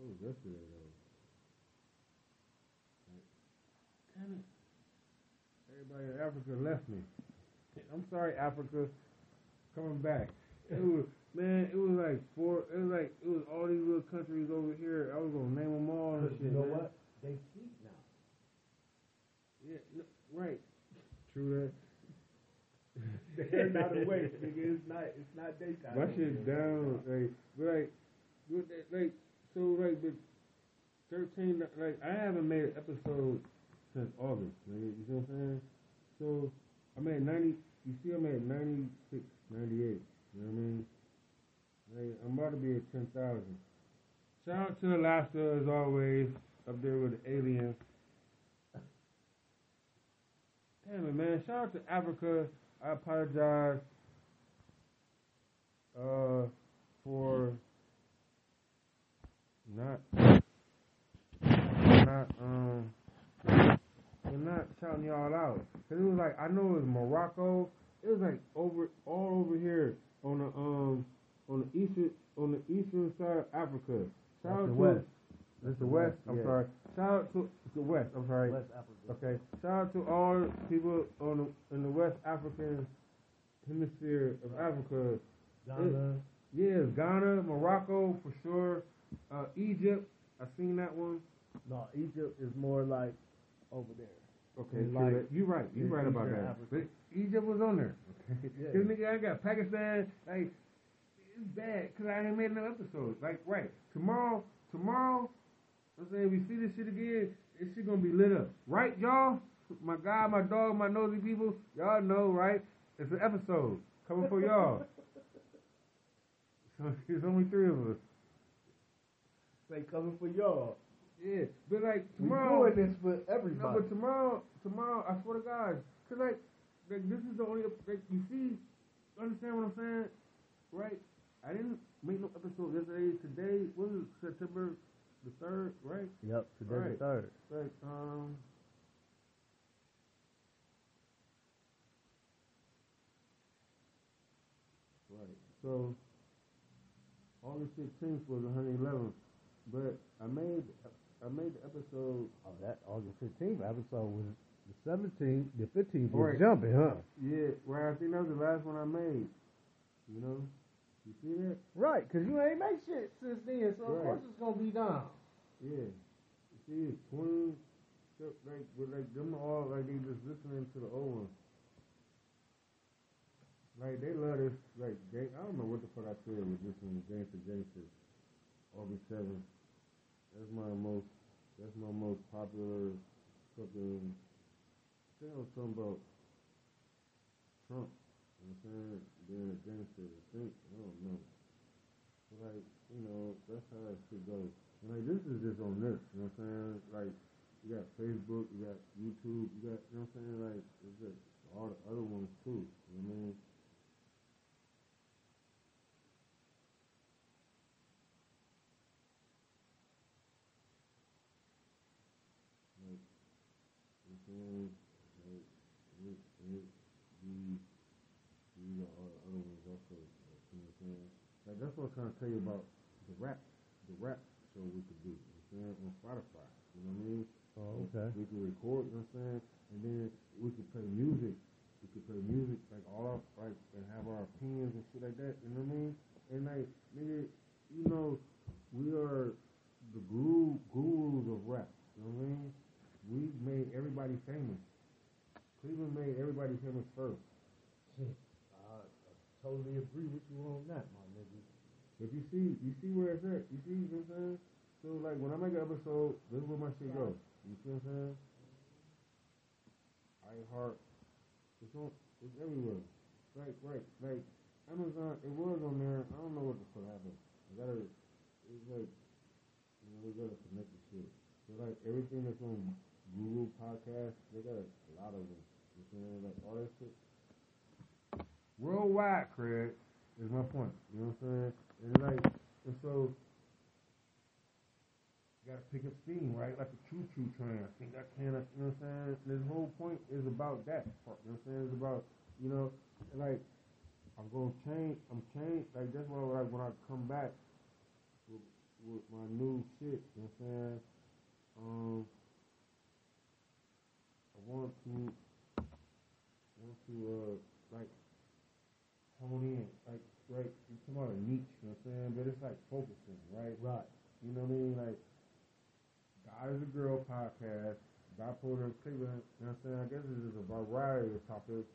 S1: Oh, Dashboard. What was yesterday though? Like, Damn it. Everybody in Africa left me. I'm sorry, Africa. Coming back. It was man. It was like four. It was like it was all these little countries over here. I was gonna name them all and shit.
S2: you know
S1: man.
S2: what? They cheat now.
S1: Yeah, no, right. True that.
S2: They're not awake, nigga. It's not. It's not daytime.
S1: My shit down, like, like, like, so like, the thirteen, like, I haven't made an episode since August. You see what I'm saying? So I'm at ninety. You see, I'm at 96, 98. You know what I mean? Like, I'm about to be at ten thousand. Shout out to Alaska as always, up there with the aliens. Damn it, man. Shout out to Africa. I apologize uh, for not not um we're not shouting y'all out. Cause it was like I know it was Morocco. It was like over all over here on the um on the eastern on the eastern side of Africa. Shout
S2: That's
S1: out
S2: the
S1: to
S2: west.
S1: That's the west. I'm
S2: Yeah.
S1: sorry. Shout out to the west. I'm sorry.
S2: West Africa.
S1: Okay. Shout out to all people on the in the West African hemisphere of Africa.
S2: Ghana.
S1: Yes, Ghana, Morocco for sure. Uh, Egypt, I seen that one.
S2: No, Egypt is more like over there.
S1: Okay,
S2: like-
S1: that. you right. You right about that.
S2: Africa.
S1: But Egypt was on there. Okay.
S2: Yeah.
S1: Cause nigga, I got Pakistan. Like it's bad because I ain't made no episodes. Like right tomorrow, tomorrow. I'm saying we see this shit again, this shit gonna be lit up. Right, y'all? My guy, my dog, my nosy people, y'all know, right? It's an episode coming for y'all. So there's only three of us.
S2: They coming for y'all.
S1: Yeah, but like tomorrow, We
S2: doing this for
S1: no,
S2: everybody.
S1: but tomorrow, tomorrow, I swear to God, cause like, like this is the only, like you see, understand what I'm saying, right? I didn't make no episode yesterday. Today was it September the third, right?
S2: Yep, today's
S1: Right.
S2: the third.
S1: Like, um. Right. So, August 16th was 111th, but I made I made the episode.
S2: Oh, that August 15th episode was the 17th. The 15th
S1: Right.
S2: jumping, huh?
S1: Yeah, right. I think that was the last one I made. You know, you see that?
S2: Right, because you ain't make shit since then, so of course it's going to be down.
S1: Yeah. You see, it's Queen, so, like, with like them all like they just listening to the old ones. Like they love this. Like they, I don't know what the fuck I said with this one, Gangster Gangster, August seventh. That's my most. That's my most popular fucking. Think I was talking about Trump. You know what I'm saying? Being a gangster. I think I don't know. But like you know, that's how that shit goes. And like this is just on this. You know what I'm saying? Like you got Facebook, you got YouTube, you got you know what I'm saying? Like it's just all the other ones too. You know what I mean? Like, you know what I'm saying? Like, it, it, these, these are all the other ones also. Like, you know what I'm saying? Like, that's what I'm trying to tell you about the rap, the rap show we could do. You know what I'm saying? On Spotify. You know what I mean?
S2: Oh, okay.
S1: We could record, you know what I'm saying? And then we could play music. We could play music, like all our, like, and have our opinions and shit like that, you know what I mean? And like, nigga, you know, we are the guru, gurus of rap, you know what I mean? We made everybody famous. Cleveland made everybody famous first.
S2: I, I totally agree with you on that, my nigga.
S1: But you see, you see where it's at. You see, you know what I'm saying? So like when I make an episode, this is where my shit go. You see what I'm saying? I heart. It's on. It's everywhere. Right, right. Like Amazon, it was on there. I don't know what the fuck happened. I gotta. It's like, you know, they gotta connect the shit. So like everything that's on Google Podcast, they got a, a lot of them. You know? Like all that shit. Worldwide, Craig, is my point. You know what I'm saying? And like, and so you gotta pick up steam, right? Like a choo choo train. I think I can, you know what I'm saying? This whole point is about that part. You know what I'm saying? It's about, you know, like I'm gonna change. I'm change. Like that's why, like when I come back with, with my new shit, you know what I'm saying? Um, want to, want to, uh, like hone in, like, right? You come out of niche, you know what I'm saying? But it's like focusing, right?
S2: Right.
S1: You know what I mean? Like, God is a Girl podcast, Bipolar Cleveland, you know what I'm saying? I guess it's is a variety of topics.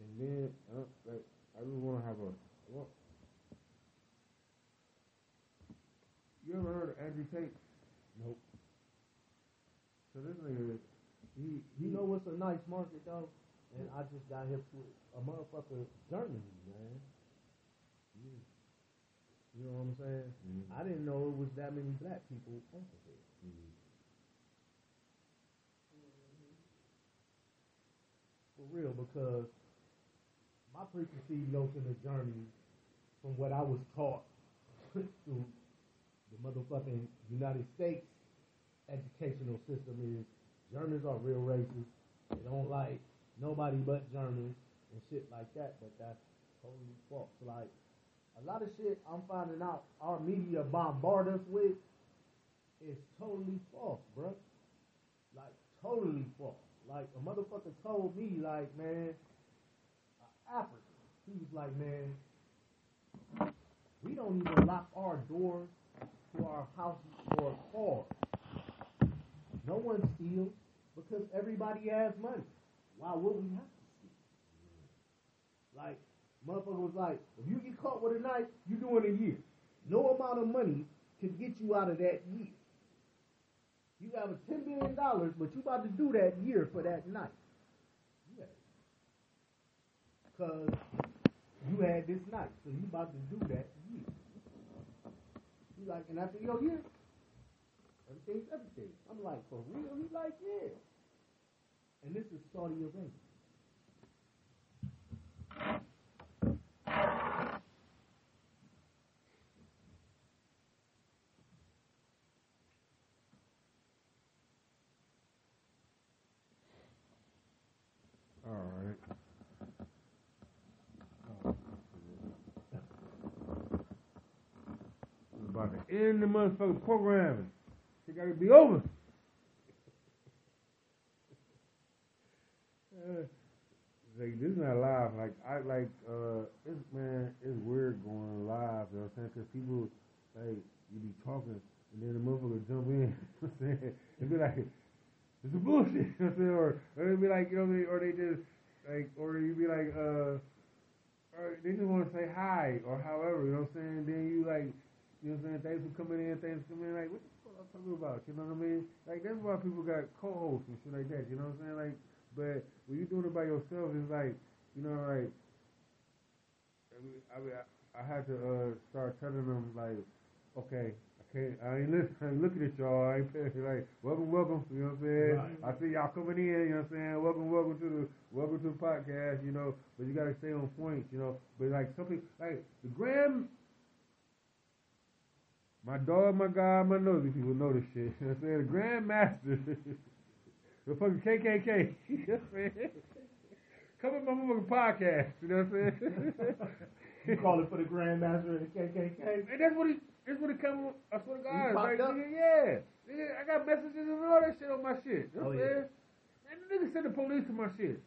S1: And then, uh, like, I just want to have a. want, you ever heard of Andrew Tate?
S2: Nope.
S1: So this nigga,
S2: You know what's a nice market though? And I just got hip to it. A motherfucker Germany, man. You know what I'm saying?
S1: Mhm.
S2: I didn't know it was that many black people over here.
S1: Mhm.
S2: For real, because my preconceived notion of Germany, from what I was taught through the motherfucking United States educational system is Germans are real racist. They don't like nobody but Germans and shit like that, but that's totally false. Like a lot of shit I'm finding out our media bombard us with is totally false, bro. Like totally false. Like a motherfucker told me, like, man, African. He was like, man, we don't even lock our doors to our houses or cars. No one steals because everybody has money. Why would we have to steal? Like, motherfucker was like, if you get caught with a knife, you're doing a year. No amount of money can get you out of that year. You have a ten billion dollars, but you about to do that year for that knife. Yeah. Cause you had this knife, so you about to do that year. He like, and after your year, everything's everything. I'm like, for real? He like, yeah. And this is Saudi Arabia.
S1: All right. About to end the motherfucking program. Be over. Uh, like this is not live. Like I like uh, it's man, it's weird going live. You know what I'm saying? Cause people like you be talking and then the motherfucker jump in. You know what I'm saying? It be like it's a bullshit. You know what I'm saying? Or or it be like you know what I mean? Or they just like or you be like uh, or they just want to say hi or however. You know what I'm saying? Then you like. You know what I'm saying? Thanks for coming in. Thanks for coming in. Like, what the I'm talking about? You know what I mean? Like, that's why people got co-hosts and shit like that. You know what I'm saying? Like, but when you doing it by yourself, it's like, you know, like, I mean, I, mean, I, I had to uh, start telling them like, okay, I can't, I ain't listen, I ain't looking at y'all. I ain't paying, like, welcome, welcome. You know what I'm saying?
S2: Right.
S1: I see y'all coming in. You know what I'm saying? Welcome, welcome to the, welcome to the podcast. You know, but you gotta stay on point. You know, but like some people, like the gram. My dog, my guy, my nosy people know this shit. You know what I'm saying? The Grandmaster, the fucking KKK. You know what I'm saying? Come in my motherfucking podcast. You know what I'm saying?
S2: You call it for the Grandmaster and the KKK?
S1: And that's what he, that's what he come. I swear to God, like,
S2: up?
S1: nigga, yeah, nigga, I got messages and all that shit on my shit. You know
S2: Oh,
S1: what I'm oh,
S2: yeah.
S1: saying? And the nigga sent the police to my shit.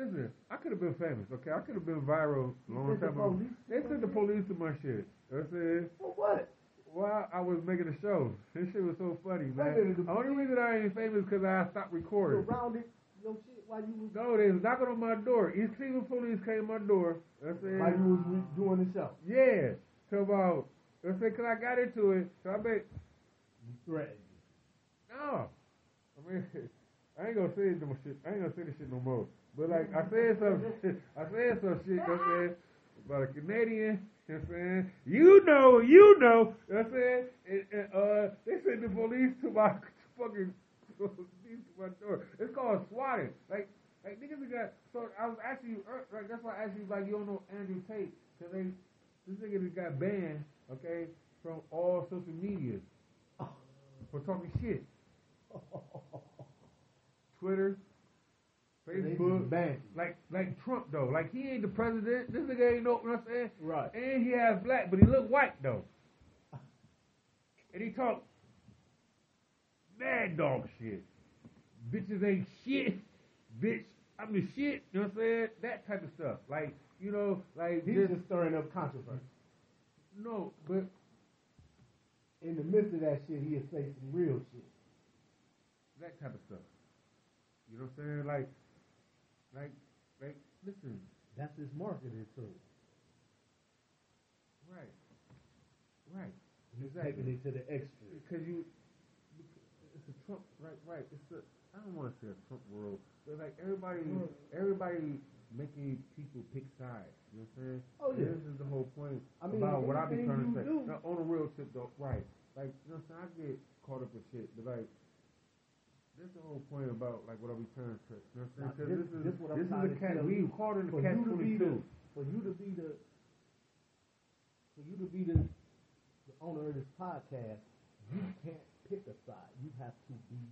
S1: Listen, I could have been famous, okay? I could have been viral a long time ago. They sent the police to my shit. I'm saying?
S2: For what?
S1: While I was making a show. This shit was so funny, man.
S2: the
S1: only reason I ain't famous because I stopped recording.
S2: surrounded your shit while you was
S1: No, they was knocking on my door. East Cleveland police came to my door. You know what I'm saying?
S2: while you was doing the show.
S1: Yeah. So about, let's say, cause I got into it. So I bet,
S2: You threatened.
S1: no. I mean, I ain't gonna say no shit. I ain't gonna say this shit no more. But like, I said some, I said some shit. You know what I'm saying? About a Canadian. You know what I'm saying? You know, you know. You know what I'm saying? And, and, uh, they sent the police to my fucking police to my door. It's called swatting. Like, like niggas got. So I was actually like that's why I asked you like you don't know Andrew Tate because they this nigga just got banned okay from all social media for talking shit. Twitter, Facebook,
S2: banned
S1: like like Trump though. Like he ain't the president. This nigga ain't know what I'm saying.
S2: Right.
S1: And he has black, but he look white though. And he talk mad dog shit. Bitches ain't shit. Bitch, I'm the shit. You know what I'm saying? That type of stuff. Like, you know, like
S2: He's
S1: just,
S2: just stirring up controversy.
S1: no, but
S2: In the midst of that shit, he is saying some real shit.
S1: that type of stuff. You know what I'm saying? Like, like, like, listen,
S2: That's his marketing tool.
S1: right, right.
S2: He's
S1: Exactly.
S2: taking it to the extra.
S1: Because you, it's a Trump, right, right. It's a, I don't want to say a Trump world, but like everybody, everybody making people pick sides. You know what I'm saying?
S2: Oh, yeah.
S1: This is the whole point
S2: I mean,
S1: about what I be trying to say. Now, on a real tip, though, right? Like, you know what I'm saying? I get caught up in shit, but like. This is the whole point about like what I be trying to, you know what I'm saying?
S2: This-
S1: this, is
S2: this what I'm
S1: this is
S2: trying
S1: the cat. We caught in the
S2: For
S1: catch
S2: you to be the, for you to be the, for you to be the, the owner of this podcast, you can't pick a side. You have to be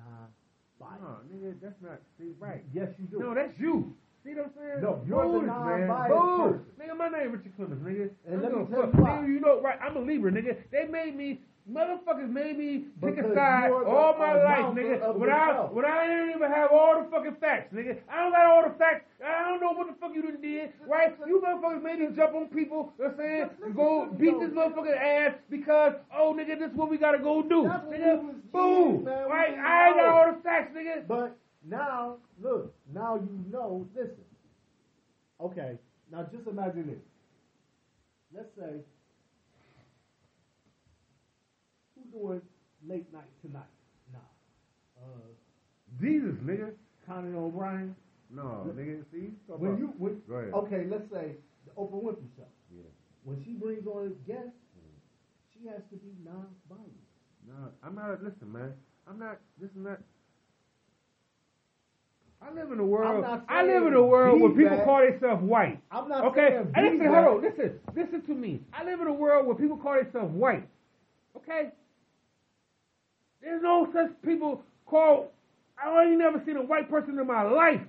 S2: non-biased.
S1: No, nigga, that's not see right.
S2: Yes, you do.
S1: No, that's you. See what I'm saying?
S2: No, you're the
S1: man.
S2: non-biased person.
S1: Nigga, my name is Richard Clemens, nigga.
S2: And
S1: I
S2: let me
S1: a
S2: tell
S1: fuck.
S2: you why.
S1: Nigga, you know, right? I'm a Libra, nigga. They made me. Motherfuckers made me pick a
S2: Because
S1: side
S2: you're the
S1: all my life, nigga. When I when I didn't even have all the fucking facts, nigga. I don't got all the facts. I don't know what the fuck you done did, right? You motherfuckers made me jump on people. You know what I'm saying? Go beat this motherfucking ass because oh nigga, this is what we gotta go do,
S2: That's
S1: nigga. Boom,
S2: man.
S1: Right? I ain't got all the facts, nigga.
S2: But now, look, now you know. Listen, okay. Now just imagine this. Let's say who's doing late night tonight? Nah. Uh,
S1: Jesus, nigga.
S2: Conan O'Brien.
S1: No, nigga. See, Talk
S2: When
S1: about-
S2: you when
S1: Go ahead.
S2: okay, let's say the Oprah Winfrey show.
S1: Yeah.
S2: When she brings on a guest, she has to be non-biased.
S1: No, I'm not. Listen, man. I'm not. This is not. I live in a world. I live in a world where people
S2: that.
S1: call themselves white.
S2: I'm not
S1: Okay,
S2: saying
S1: and listen,
S2: that.
S1: hold on, listen, listen to me. I live in a world where people call themselves white. Okay, there's no such people called. I ain't never seen a white person in my life.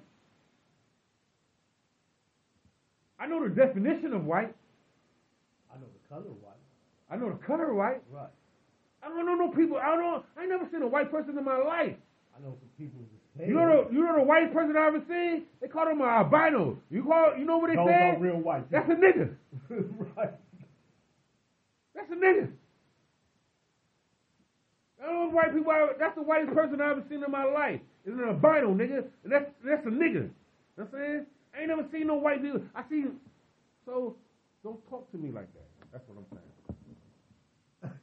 S1: I know the definition of white.
S2: I know the color white.
S1: I know the color of white.
S2: Right.
S1: I don't know no people. I don't. I ain't never seen a white person in my life.
S2: I know some people
S1: You know the you know the white person I ever seen? They call him a albino. You call you know what they
S2: Those
S1: say?
S2: are real white
S1: That's a nigga.
S2: right.
S1: That's a nigga. White people. That's the whitest person I've ever seen in my life. Is an albino nigga. That's that's a nigga. You know what I'm saying? I ain't never seen no white people. I see. So don't talk to me like that. That's what I'm saying.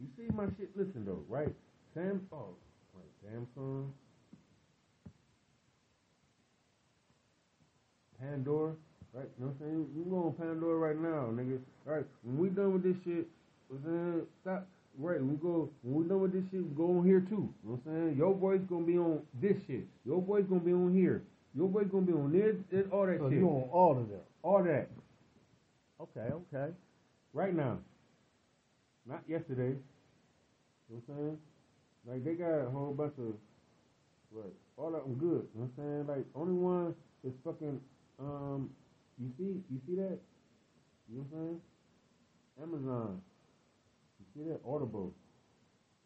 S1: You see my shit? Listen though, right? Sam. Oh, wait, Samsung. Pandora, right? You know what I'm saying? You go on Pandora right now, nigga. All right, When we done with this shit, know saying? Stop. Right, we go when we done with this shit, we go on here too. You know what I'm saying? Your voice gonna be on this shit. Your voice gonna be on here. Your voice gonna be on this, this all that
S2: So
S1: shit.
S2: you on all of them.
S1: all that.
S2: Okay, okay.
S1: Right now. Not yesterday. You know what I'm saying? Like they got a whole bunch of right, all of them good. You know what I'm saying? Like only one is fucking um you see you see that? You know what I'm saying? Amazon. See that? Audible.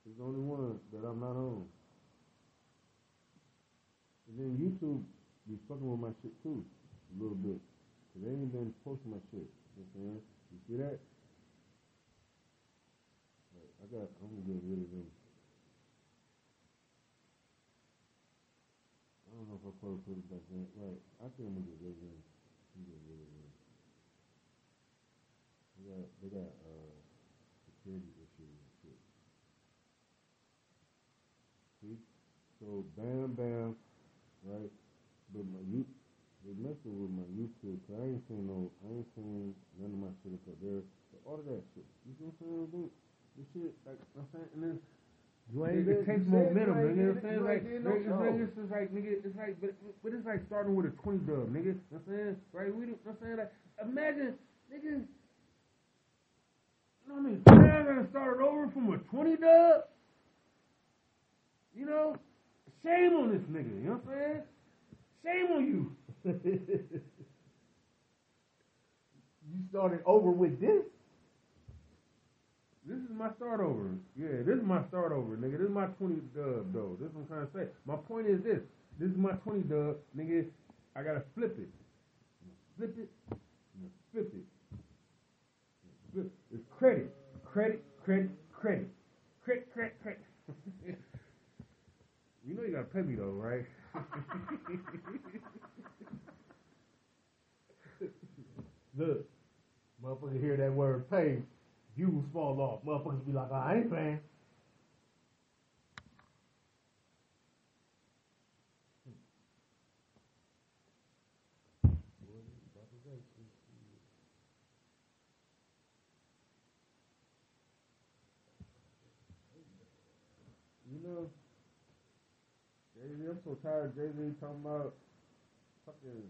S1: It's the only one that I'm not on. And then YouTube be fucking with my shit too, a little bit. Cause they ain't been posting my shit. You know You see that? Right, I got, I'm gonna get rid of them. I don't know if I probably put it back in. Right, I think I'm gonna get rid of them. Get rid of them. They got, they got, uh, security issues and shit. See? So, bam, bam, right? But my you they messing with my YouTube, cause I ain't seen no, I ain't seen none of my shit up there. But all of that shit, you see what I'm saying? This shit, like, you know what I'm saying? And then
S2: You ain't
S1: it takes momentum,
S2: you
S1: nigga. You know what I'm saying? Like, like,
S2: no
S1: it's like, it's like, nigga, it's like, but, but it's like starting with a 20 dub, nigga. You know what I'm saying? Right? We, you know what I'm saying? Like, imagine, nigga, you know what I mean? Now I gotta start it over from a 20 dub? You know? Shame on this nigga, you know what I'm saying? Shame on you.
S2: you started over with this?
S1: This is my start over. Yeah, this is my start over, nigga. This is my 20 dub, though. This is what I'm trying to say. My point is this. This is my 20 dub, nigga. I gotta flip it. Flip it. Flip it. Flip. It. It's credit. Credit, credit, credit. Credit, credit, credit. you know you gotta pay me, though, right?
S2: Look, motherfuckers hear that word pay, views fall off. Motherfuckers be like, I ain't paying.
S1: You know, Jay Z, I'm so tired of Jay Z talking about fucking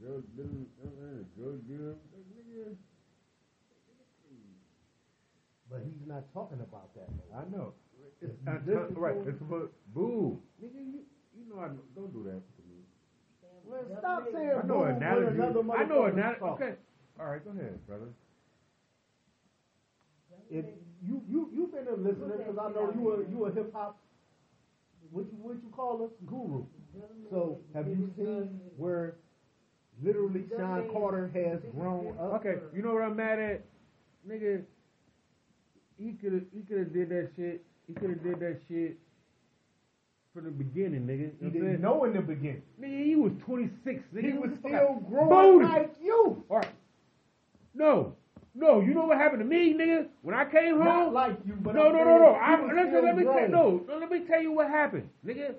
S1: drug uh, drug dealer. Like, nigga,
S2: But he's not talking about that. though.
S1: I know. It's not
S2: you listen
S1: right. It's about boo. Nigga, you, you know I know- don't do that to me.
S2: Well, stop saying
S1: I know analogy. I know analogy. Okay. All right, go ahead, brother.
S2: If you you you've been a listener because I know you a you a hip hop. What you what you call us guru? So have you seen where literally Shawn Carter has grown up?
S1: Okay, you know what I'm mad at, nigga. He could have he could have did that shit. He could have did that shit from the beginning, nigga.
S2: He
S1: You know what
S2: didn't know in the beginning.
S1: Nigga, he was 26. Nigga,
S2: He was still growing
S1: Booty.
S2: like you.
S1: All right. No, no. You know what happened to me, nigga? When I came
S2: Not
S1: home.
S2: like you, but
S1: no, no, no, no. I, listen, let me tell no, no. Let me tell you what happened, nigga.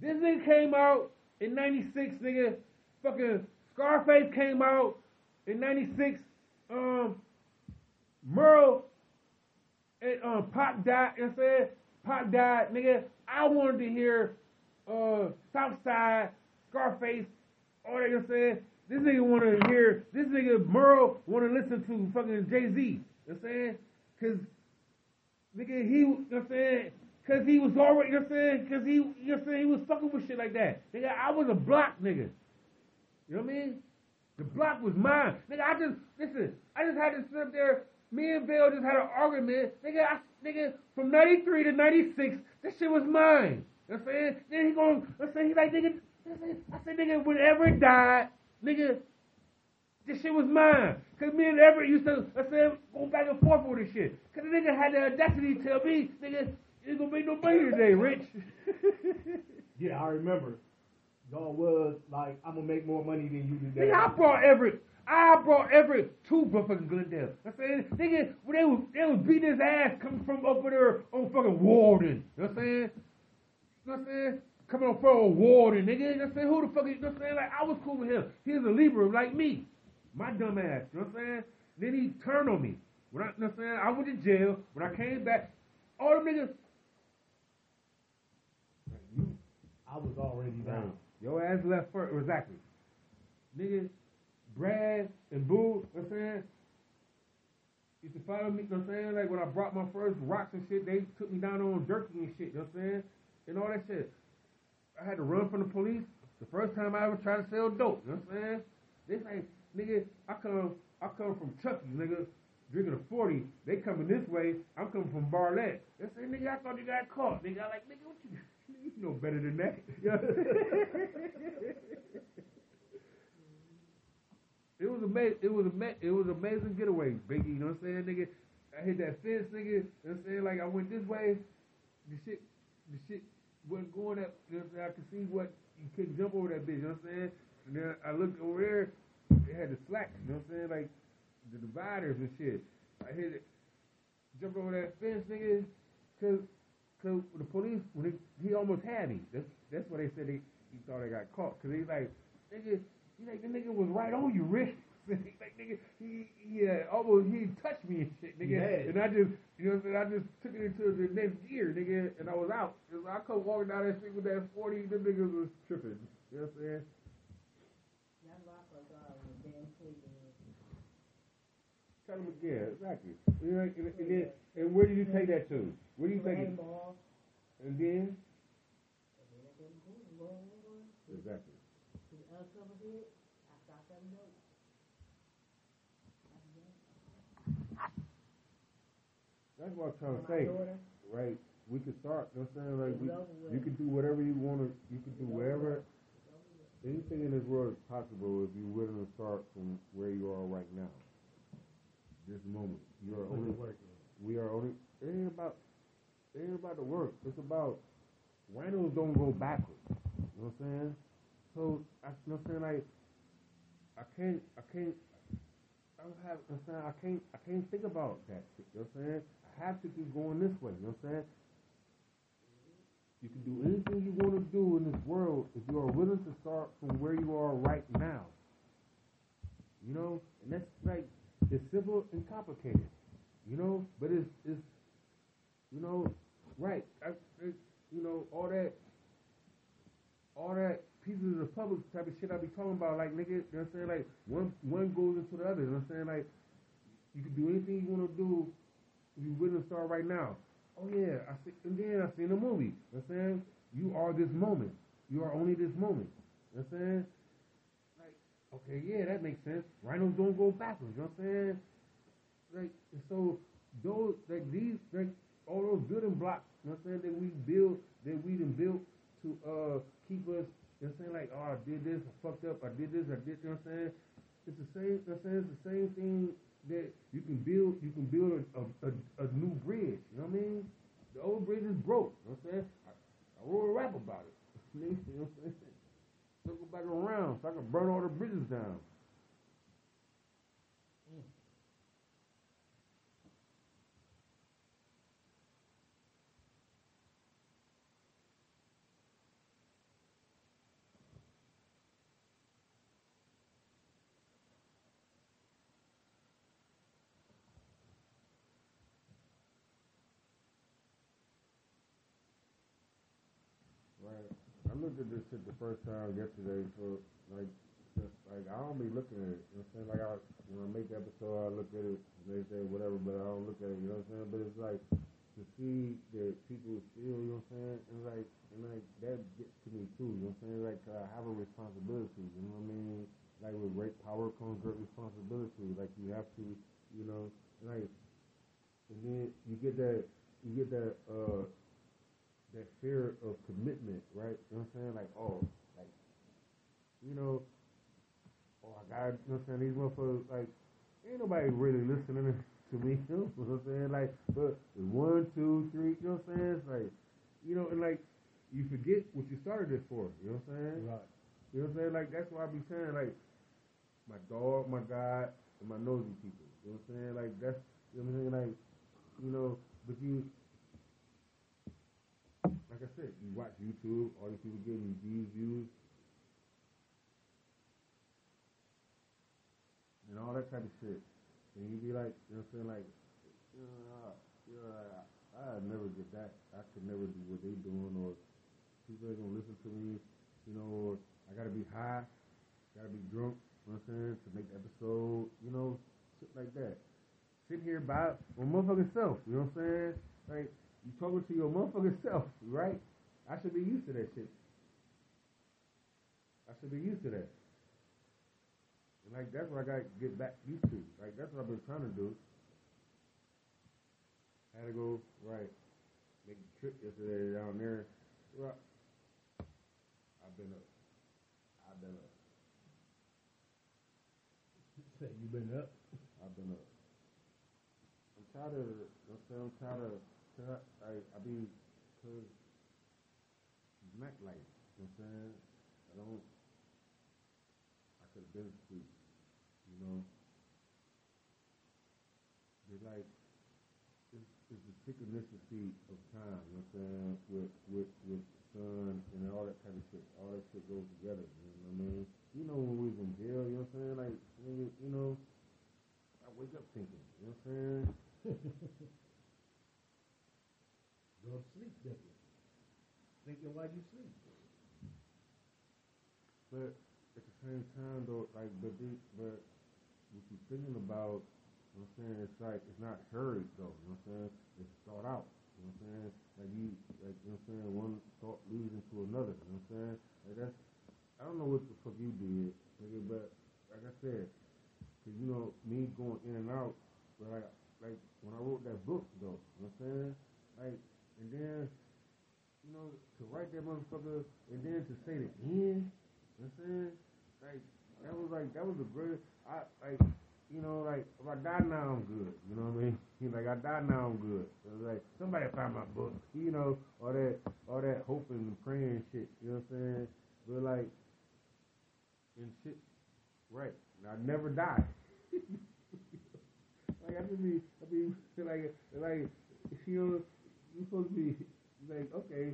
S1: This nigga came out in '96, nigga. Fucking Scarface came out in '96. Um, Merle and um Pop died. You know what I'm saying? Pop died, nigga. I wanted to hear uh Southside, Scarface, all that. You know what I'm saying? This nigga want to hear. This nigga Merle want to listen to fucking Jay Z. You know what I'm saying? Cause nigga, he, you know what I'm saying? Cause he was already, you know what I'm saying? Cause he, you know what I'm saying? He was fucking with shit like that. Nigga, I was a block nigga. You know what I mean? The block was mine. Nigga, I just, listen, I just had to sit up there, me and Bill just had an argument. Nigga, I, nigga, from 93 to 96, this shit was mine. You know what I'm saying? Then he going, let's say, he like, nigga, I said, nigga, whenever it died, nigga, this shit was mine. Cause me and Everett used to, I said, go back and forth with this shit. Cause the nigga had the audacity to tell me, nigga, you ain't gonna make no money today, Rich.
S2: Yeah, I remember. Y'all was like, I'm gonna make more money than you today.
S1: nigga, I brought Everett. I brought Everett to fucking Glendale. I said, nigga, they was, they was beating his ass coming from over there on fucking Walden. You know what I'm saying? You know what I'm saying? Coming on for a award and nigga, I'm saying? Who the fuck is, you know what I'm saying? Like, I was cool with him. He's a Libra like me. My dumb ass, you know what I'm saying? Then he turned on me. When I, you know what I'm saying? I went to jail. When I came back, all the niggas,
S2: I was already down.
S1: your ass left first, exactly. Nigga, Brad and Boo, you know what I'm saying? Used to follow me, you know what I'm saying? Like when I brought my first rocks and shit, they took me down on jerky and shit, you know what I'm saying? And all that shit. I had to run from the police. The first time I ever tried to sell dope, you know what I'm saying? They say, nigga, I come I come from Chucky, nigga, drinking a 40. They coming this way, I'm coming from Barlett. They say, nigga, I thought you got caught. Nigga, I like, nigga, what you you know better than that. it was amazing. It was ama- It was amazing getaway, Biggie. You know what I'm saying, nigga? I hit that fence, nigga. You know what I'm saying? Like I went this way, the shit, the shit wasn't going that. You? I could see what you couldn't jump over that bitch. You know what I'm saying? And then I looked over there, they had the slack. You know what I'm saying? Like the dividers and shit. I hit it, jumped over that fence, nigga, cause, cause the police when he, he almost had me. That's that's why they said they he thought I got caught. Cause he's like, nigga, he like the nigga was right on you, Rick. Like nigga, he he uh, almost he touched me and shit, nigga.
S2: Yeah.
S1: And I just you know what I'm saying, I just took it into the next gear, nigga, and I was out. 'Cause I come walking down that street with that forty, them niggas was tripping. You know what I'm saying?
S3: That rock was uh, was damn clean.
S1: Tell them again, exactly. You know, and, and, then, and where did you take that to? Where do you take it? And then
S3: And
S1: exactly.
S3: To uncover it, I stopped them note.
S1: That's what I'm trying to say.
S3: daughter,
S1: Right? We could start. You know what I'm saying? Like we, you can do whatever you want to. You can do whatever.
S3: it's over with.
S1: Anything in this world is possible if you're willing to start from where you are right now. This moment. You are only. Working. We are only. It ain't about. It ain't about the work. It's about. Rhinos don't go backwards. You know what I'm saying? So I, you know what I'm saying? Like, I can't. I can't. I don't have. You know what I'm saying? I can't. I can't think about that. You know what I'm saying? Have to keep going this way. You know what I'm saying? You can do anything you want to do in this world if you are willing to start from where you are right now. You know, and that's like it's simple and complicated. You know, but it's it's you know right. I, it's, you know all that all that pieces of the public type of shit I be talking about. Like nigga, you know what I'm saying? Like one one goes into the other. You know what I'm saying? Like you can do anything you want to do you to start right now. Oh yeah, I see, and then I seen a movie. You know I'm saying? You are this moment. You are only this moment. You know I'm saying? Like, okay, yeah, that makes sense. Rhinos don't go backwards. You know what I'm saying? Like, so those, like these, like all those building blocks. You know what I'm saying? That we build, that we done built to uh keep us. You know what I'm saying? Like, oh, I did this, I fucked up, I did this, I did. You know what I'm saying? It's the same. You know what I'm saying? It's the same thing that you can build you can build a, a, a, new bridge. You know what I mean? The old bridge is broke. You know what I'm saying? I, I wrote a rap about it. you know what I'm saying? Circle back around so I can burn all the bridges down. Right. I looked at this shit the first time yesterday, so like, just, like I don't be looking at it. You know what I'm saying? Like I when I make the episode, I look at it. And they say whatever, but I don't look at it. You know what I'm saying? But it's like to see that people feel. You know what I'm saying? And like and like that gets to me too. You know what I'm saying? Like I have a responsibility. You know what I mean? Like with great power comes great responsibility. Like you have to, you know, like and then you get that you get that uh that fear of commitment, right? You know what I'm saying? Like, oh, like, you know, oh, I got, you know what I'm saying? These motherfuckers, like, ain't nobody really listening to me, you know what I'm saying? Like, but one, two, three, you know what I'm saying? It's like, you know, and like, you forget what you started this for, you know what I'm saying?
S2: Right.
S1: You know what I'm saying? Like, that's why I be saying, like, my dog, my God, and my nosy people. You know what I'm saying? Like, that's, you know what I'm saying? Like, you know, but you, like I said, you watch YouTube, all these people getting these views, and all that type of shit. And you be like, you know what I'm saying, like, you know, you I, I never get that. I could never do what they doing, or people ain't gonna listen to me, you know, or I gotta be high, gotta be drunk, you know what I'm saying, to make the episode, you know, shit like that. Sit here by my motherfucking self, you know what I'm saying? Like, you talking to your motherfucking self, right? I should be used to that shit. I should be used to that. And like that's what I gotta get back used to. Like that's what I've been trying to do. Had to go right, make a trip yesterday down there. Well, I've been up. I've been up.
S2: Say you been up.
S1: I've been up. I'm tired of. You know what I'm saying? I'm tired of. Cause I, be, cause nightlife. You know what I'm saying? I don't. I could have been asleep. You know. It's like it's, it's the synchronicity of time. You know what I'm saying? With with with sun and all that kind of shit. All that shit goes together. You know what I mean? You know when we was in jail. You know what I'm saying? Like you know. I wake up thinking. You know what I'm saying?
S2: Go sleep thinking. Thinking while you sleep.
S1: But at the same time, though, like, but the, but what you thinking about, you know what I'm saying? It's like it's not hurried though. You know what I'm saying? It's thought out. You know what I'm saying? Like you, like you know what I'm saying? One thought leads into another. You know what I'm saying? Like that's, I don't know what the fuck you did, nigga, but like I said, cause you know me going in and out, but like, like when I wrote that book though, you know what I'm saying? Like, and then, you know, to write that motherfucker, and then to say the end. You know what I'm saying? Like that was like that was a great I like you know, like if I die now I'm good. You know what I mean? Like I die now I'm good. It like somebody found my book, you know, all that all that hoping and praying shit, you know what I'm saying? But like and shit right. And I never die. like I just be I be like like you know you supposed to be like, okay,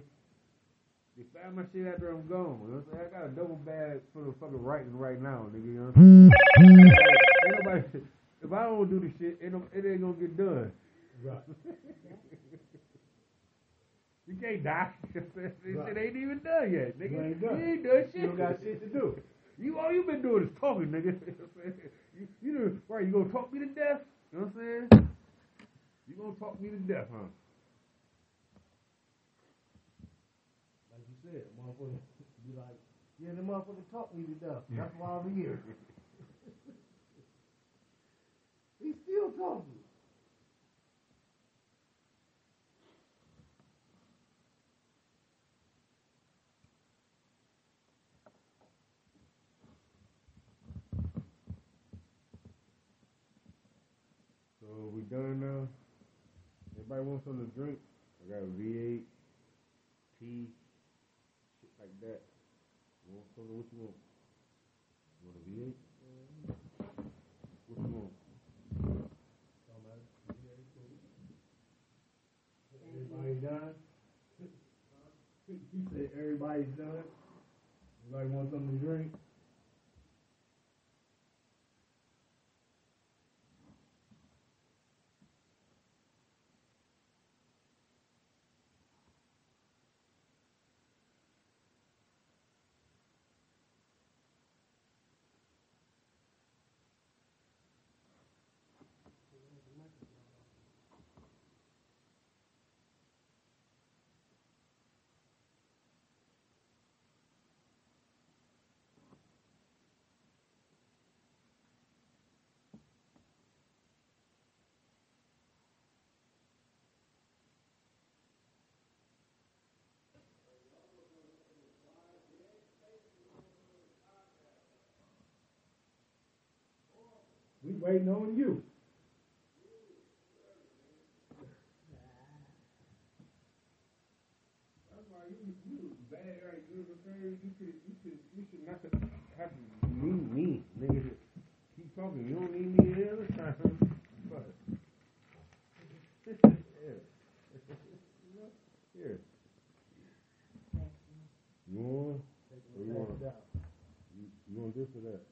S1: they found my shit after I'm gone. You know what I'm saying? I got a double bag full of fucking writing right now, nigga. You know what I'm saying? Ain't nobody, if I don't do the shit, it, don't, it ain't gonna get done.
S2: Right.
S1: You can't die. this
S2: Right.
S1: shit ain't even done yet, nigga.
S2: You ain't done.
S1: You ain't done shit.
S2: You don't got shit to do.
S1: You all you been doing is talking, nigga. You know what I'm saying? You, you know, right? You gonna talk me to death? You know what I'm saying? You gonna talk me to death, huh?
S2: Like you said, motherfucker be like, yeah, the motherfucker talk me to death. That's why I'm here. He's still talking.
S1: So we done now. Everybody wants something to drink. I got a V8, tea, shit like that. You want something? What you want? You want a V8? What you want?
S2: Everybody done? He said everybody's done. Everybody want something to drink? We waiting on you.
S1: You, should, you should, you should not have to need me, nigga. Keep talking. You don't need me every time. But yeah, yeah. You
S2: want? You want? You
S1: want this or that?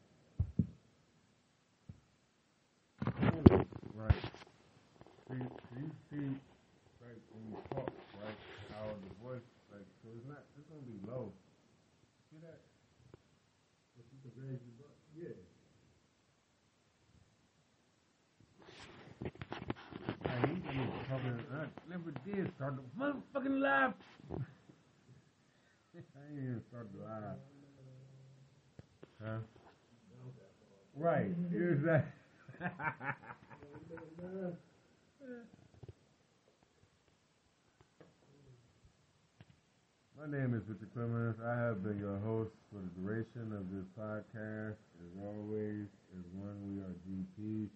S2: he started fucking laugh.
S1: I started to laugh. Huh? Right. Here's that. My name is Richard Clemens. I have been your host for the duration of this podcast. As always, as one we are GP.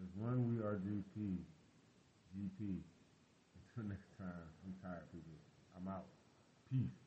S1: As one we are GP. GP the next time, I'm tired, people. I'm out. Peace.